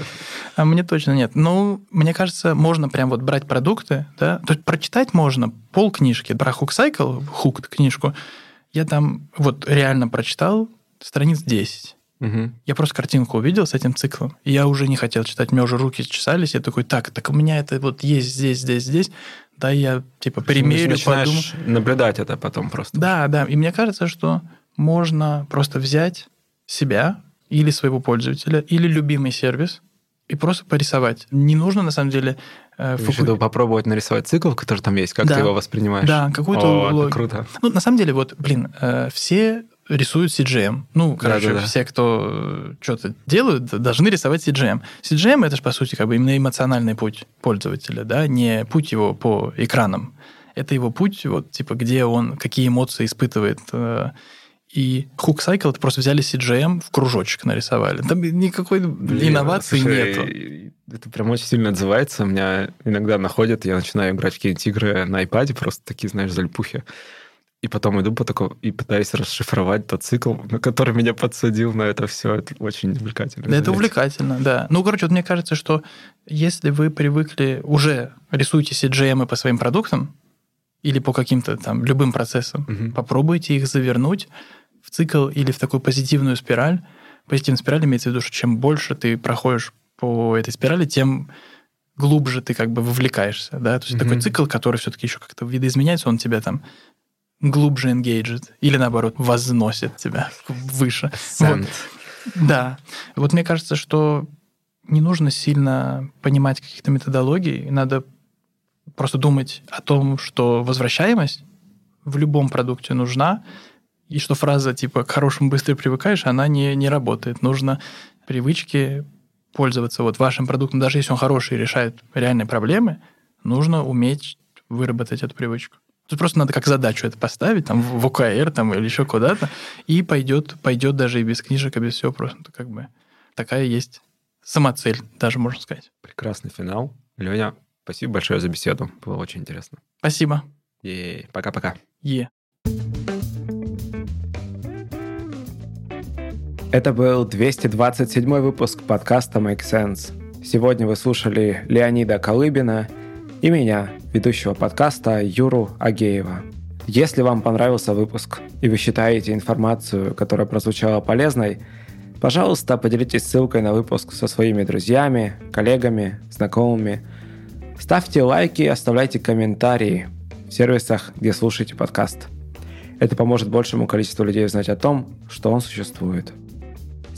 А мне точно нет. Ну, мне кажется, можно прям вот брать продукты, да. То есть прочитать можно пол книжки про Hook Cycle, Hook книжку. Я там вот реально прочитал страниц 10. Мгм. Я просто картинку увидел с этим циклом, и я уже не хотел читать, у меня уже руки чесались, я такой, так, так у меня это вот есть здесь, здесь, здесь, да, я типа примерю, подумаю. Наблюдать это потом просто. Да, да, и мне кажется, что можно просто взять себя или своего пользователя, или любимый сервис, и просто порисовать. Не нужно, на самом деле, э, фоку- виду попробовать нарисовать цикл, который там есть, как Да. ты его воспринимаешь? Да, какую-то О, это логику. круто. Ну, на самом деле, вот, блин, э, все рисуют CGM. Ну, короче, Да-да-да. все, кто что-то делают, должны рисовать CGM. CGM это же, по сути, как бы именно эмоциональный путь пользователя, да, не путь его по экранам. Это его путь, вот, типа, где он, какие эмоции испытывает. И Hook Cycle это просто взяли CGM, в кружочек нарисовали. Там никакой Блин, инновации слушай, нету. Это прям очень сильно отзывается. Меня иногда находят, я начинаю играть в какие-нибудь игры на iPad, просто такие, знаешь, залипухи. И потом иду по такому и пытаюсь расшифровать тот цикл, на который меня подсадил на это все. Это очень увлекательно. Да, это увлекательно, да. Ну, короче, вот мне кажется, что если вы привыкли, уже рисуете CGM по своим продуктам или по каким-то там любым процессам, угу. попробуйте их завернуть в цикл или в такую позитивную спираль. Позитивная спираль имеется в виду, что чем больше ты проходишь по этой спирали, тем глубже ты как бы вовлекаешься, да, то есть mm такой цикл, который все-таки еще как-то видоизменяется, он тебя там глубже engaged или наоборот возносит тебя выше. Вот. Да. Вот мне кажется, что не нужно сильно понимать каких-то методологий, надо просто думать о том, что возвращаемость в любом продукте нужна, и что фраза типа «к хорошему быстро привыкаешь», она не, не работает. Нужно привычки пользоваться вот вашим продуктом, даже если он хороший и решает реальные проблемы, нужно уметь выработать эту привычку. Тут просто надо как задачу это поставить, там, в ОКР там, или еще куда-то, и пойдет, пойдет даже и без книжек, и без всего просто. Как бы такая есть самоцель, даже можно сказать. Прекрасный финал. Леня, спасибо большое за беседу. Было очень интересно. Спасибо. Ей, пока-пока. Е. Это был 227 выпуск подкаста Make Sense. Сегодня вы слушали Леонида Колыбина и меня, ведущего подкаста Юру Агеева. Если вам понравился выпуск и вы считаете информацию, которая прозвучала полезной, пожалуйста, поделитесь ссылкой на выпуск со своими друзьями, коллегами, знакомыми. Ставьте лайки, оставляйте комментарии в сервисах, где слушаете подкаст. Это поможет большему количеству людей узнать о том, что он существует.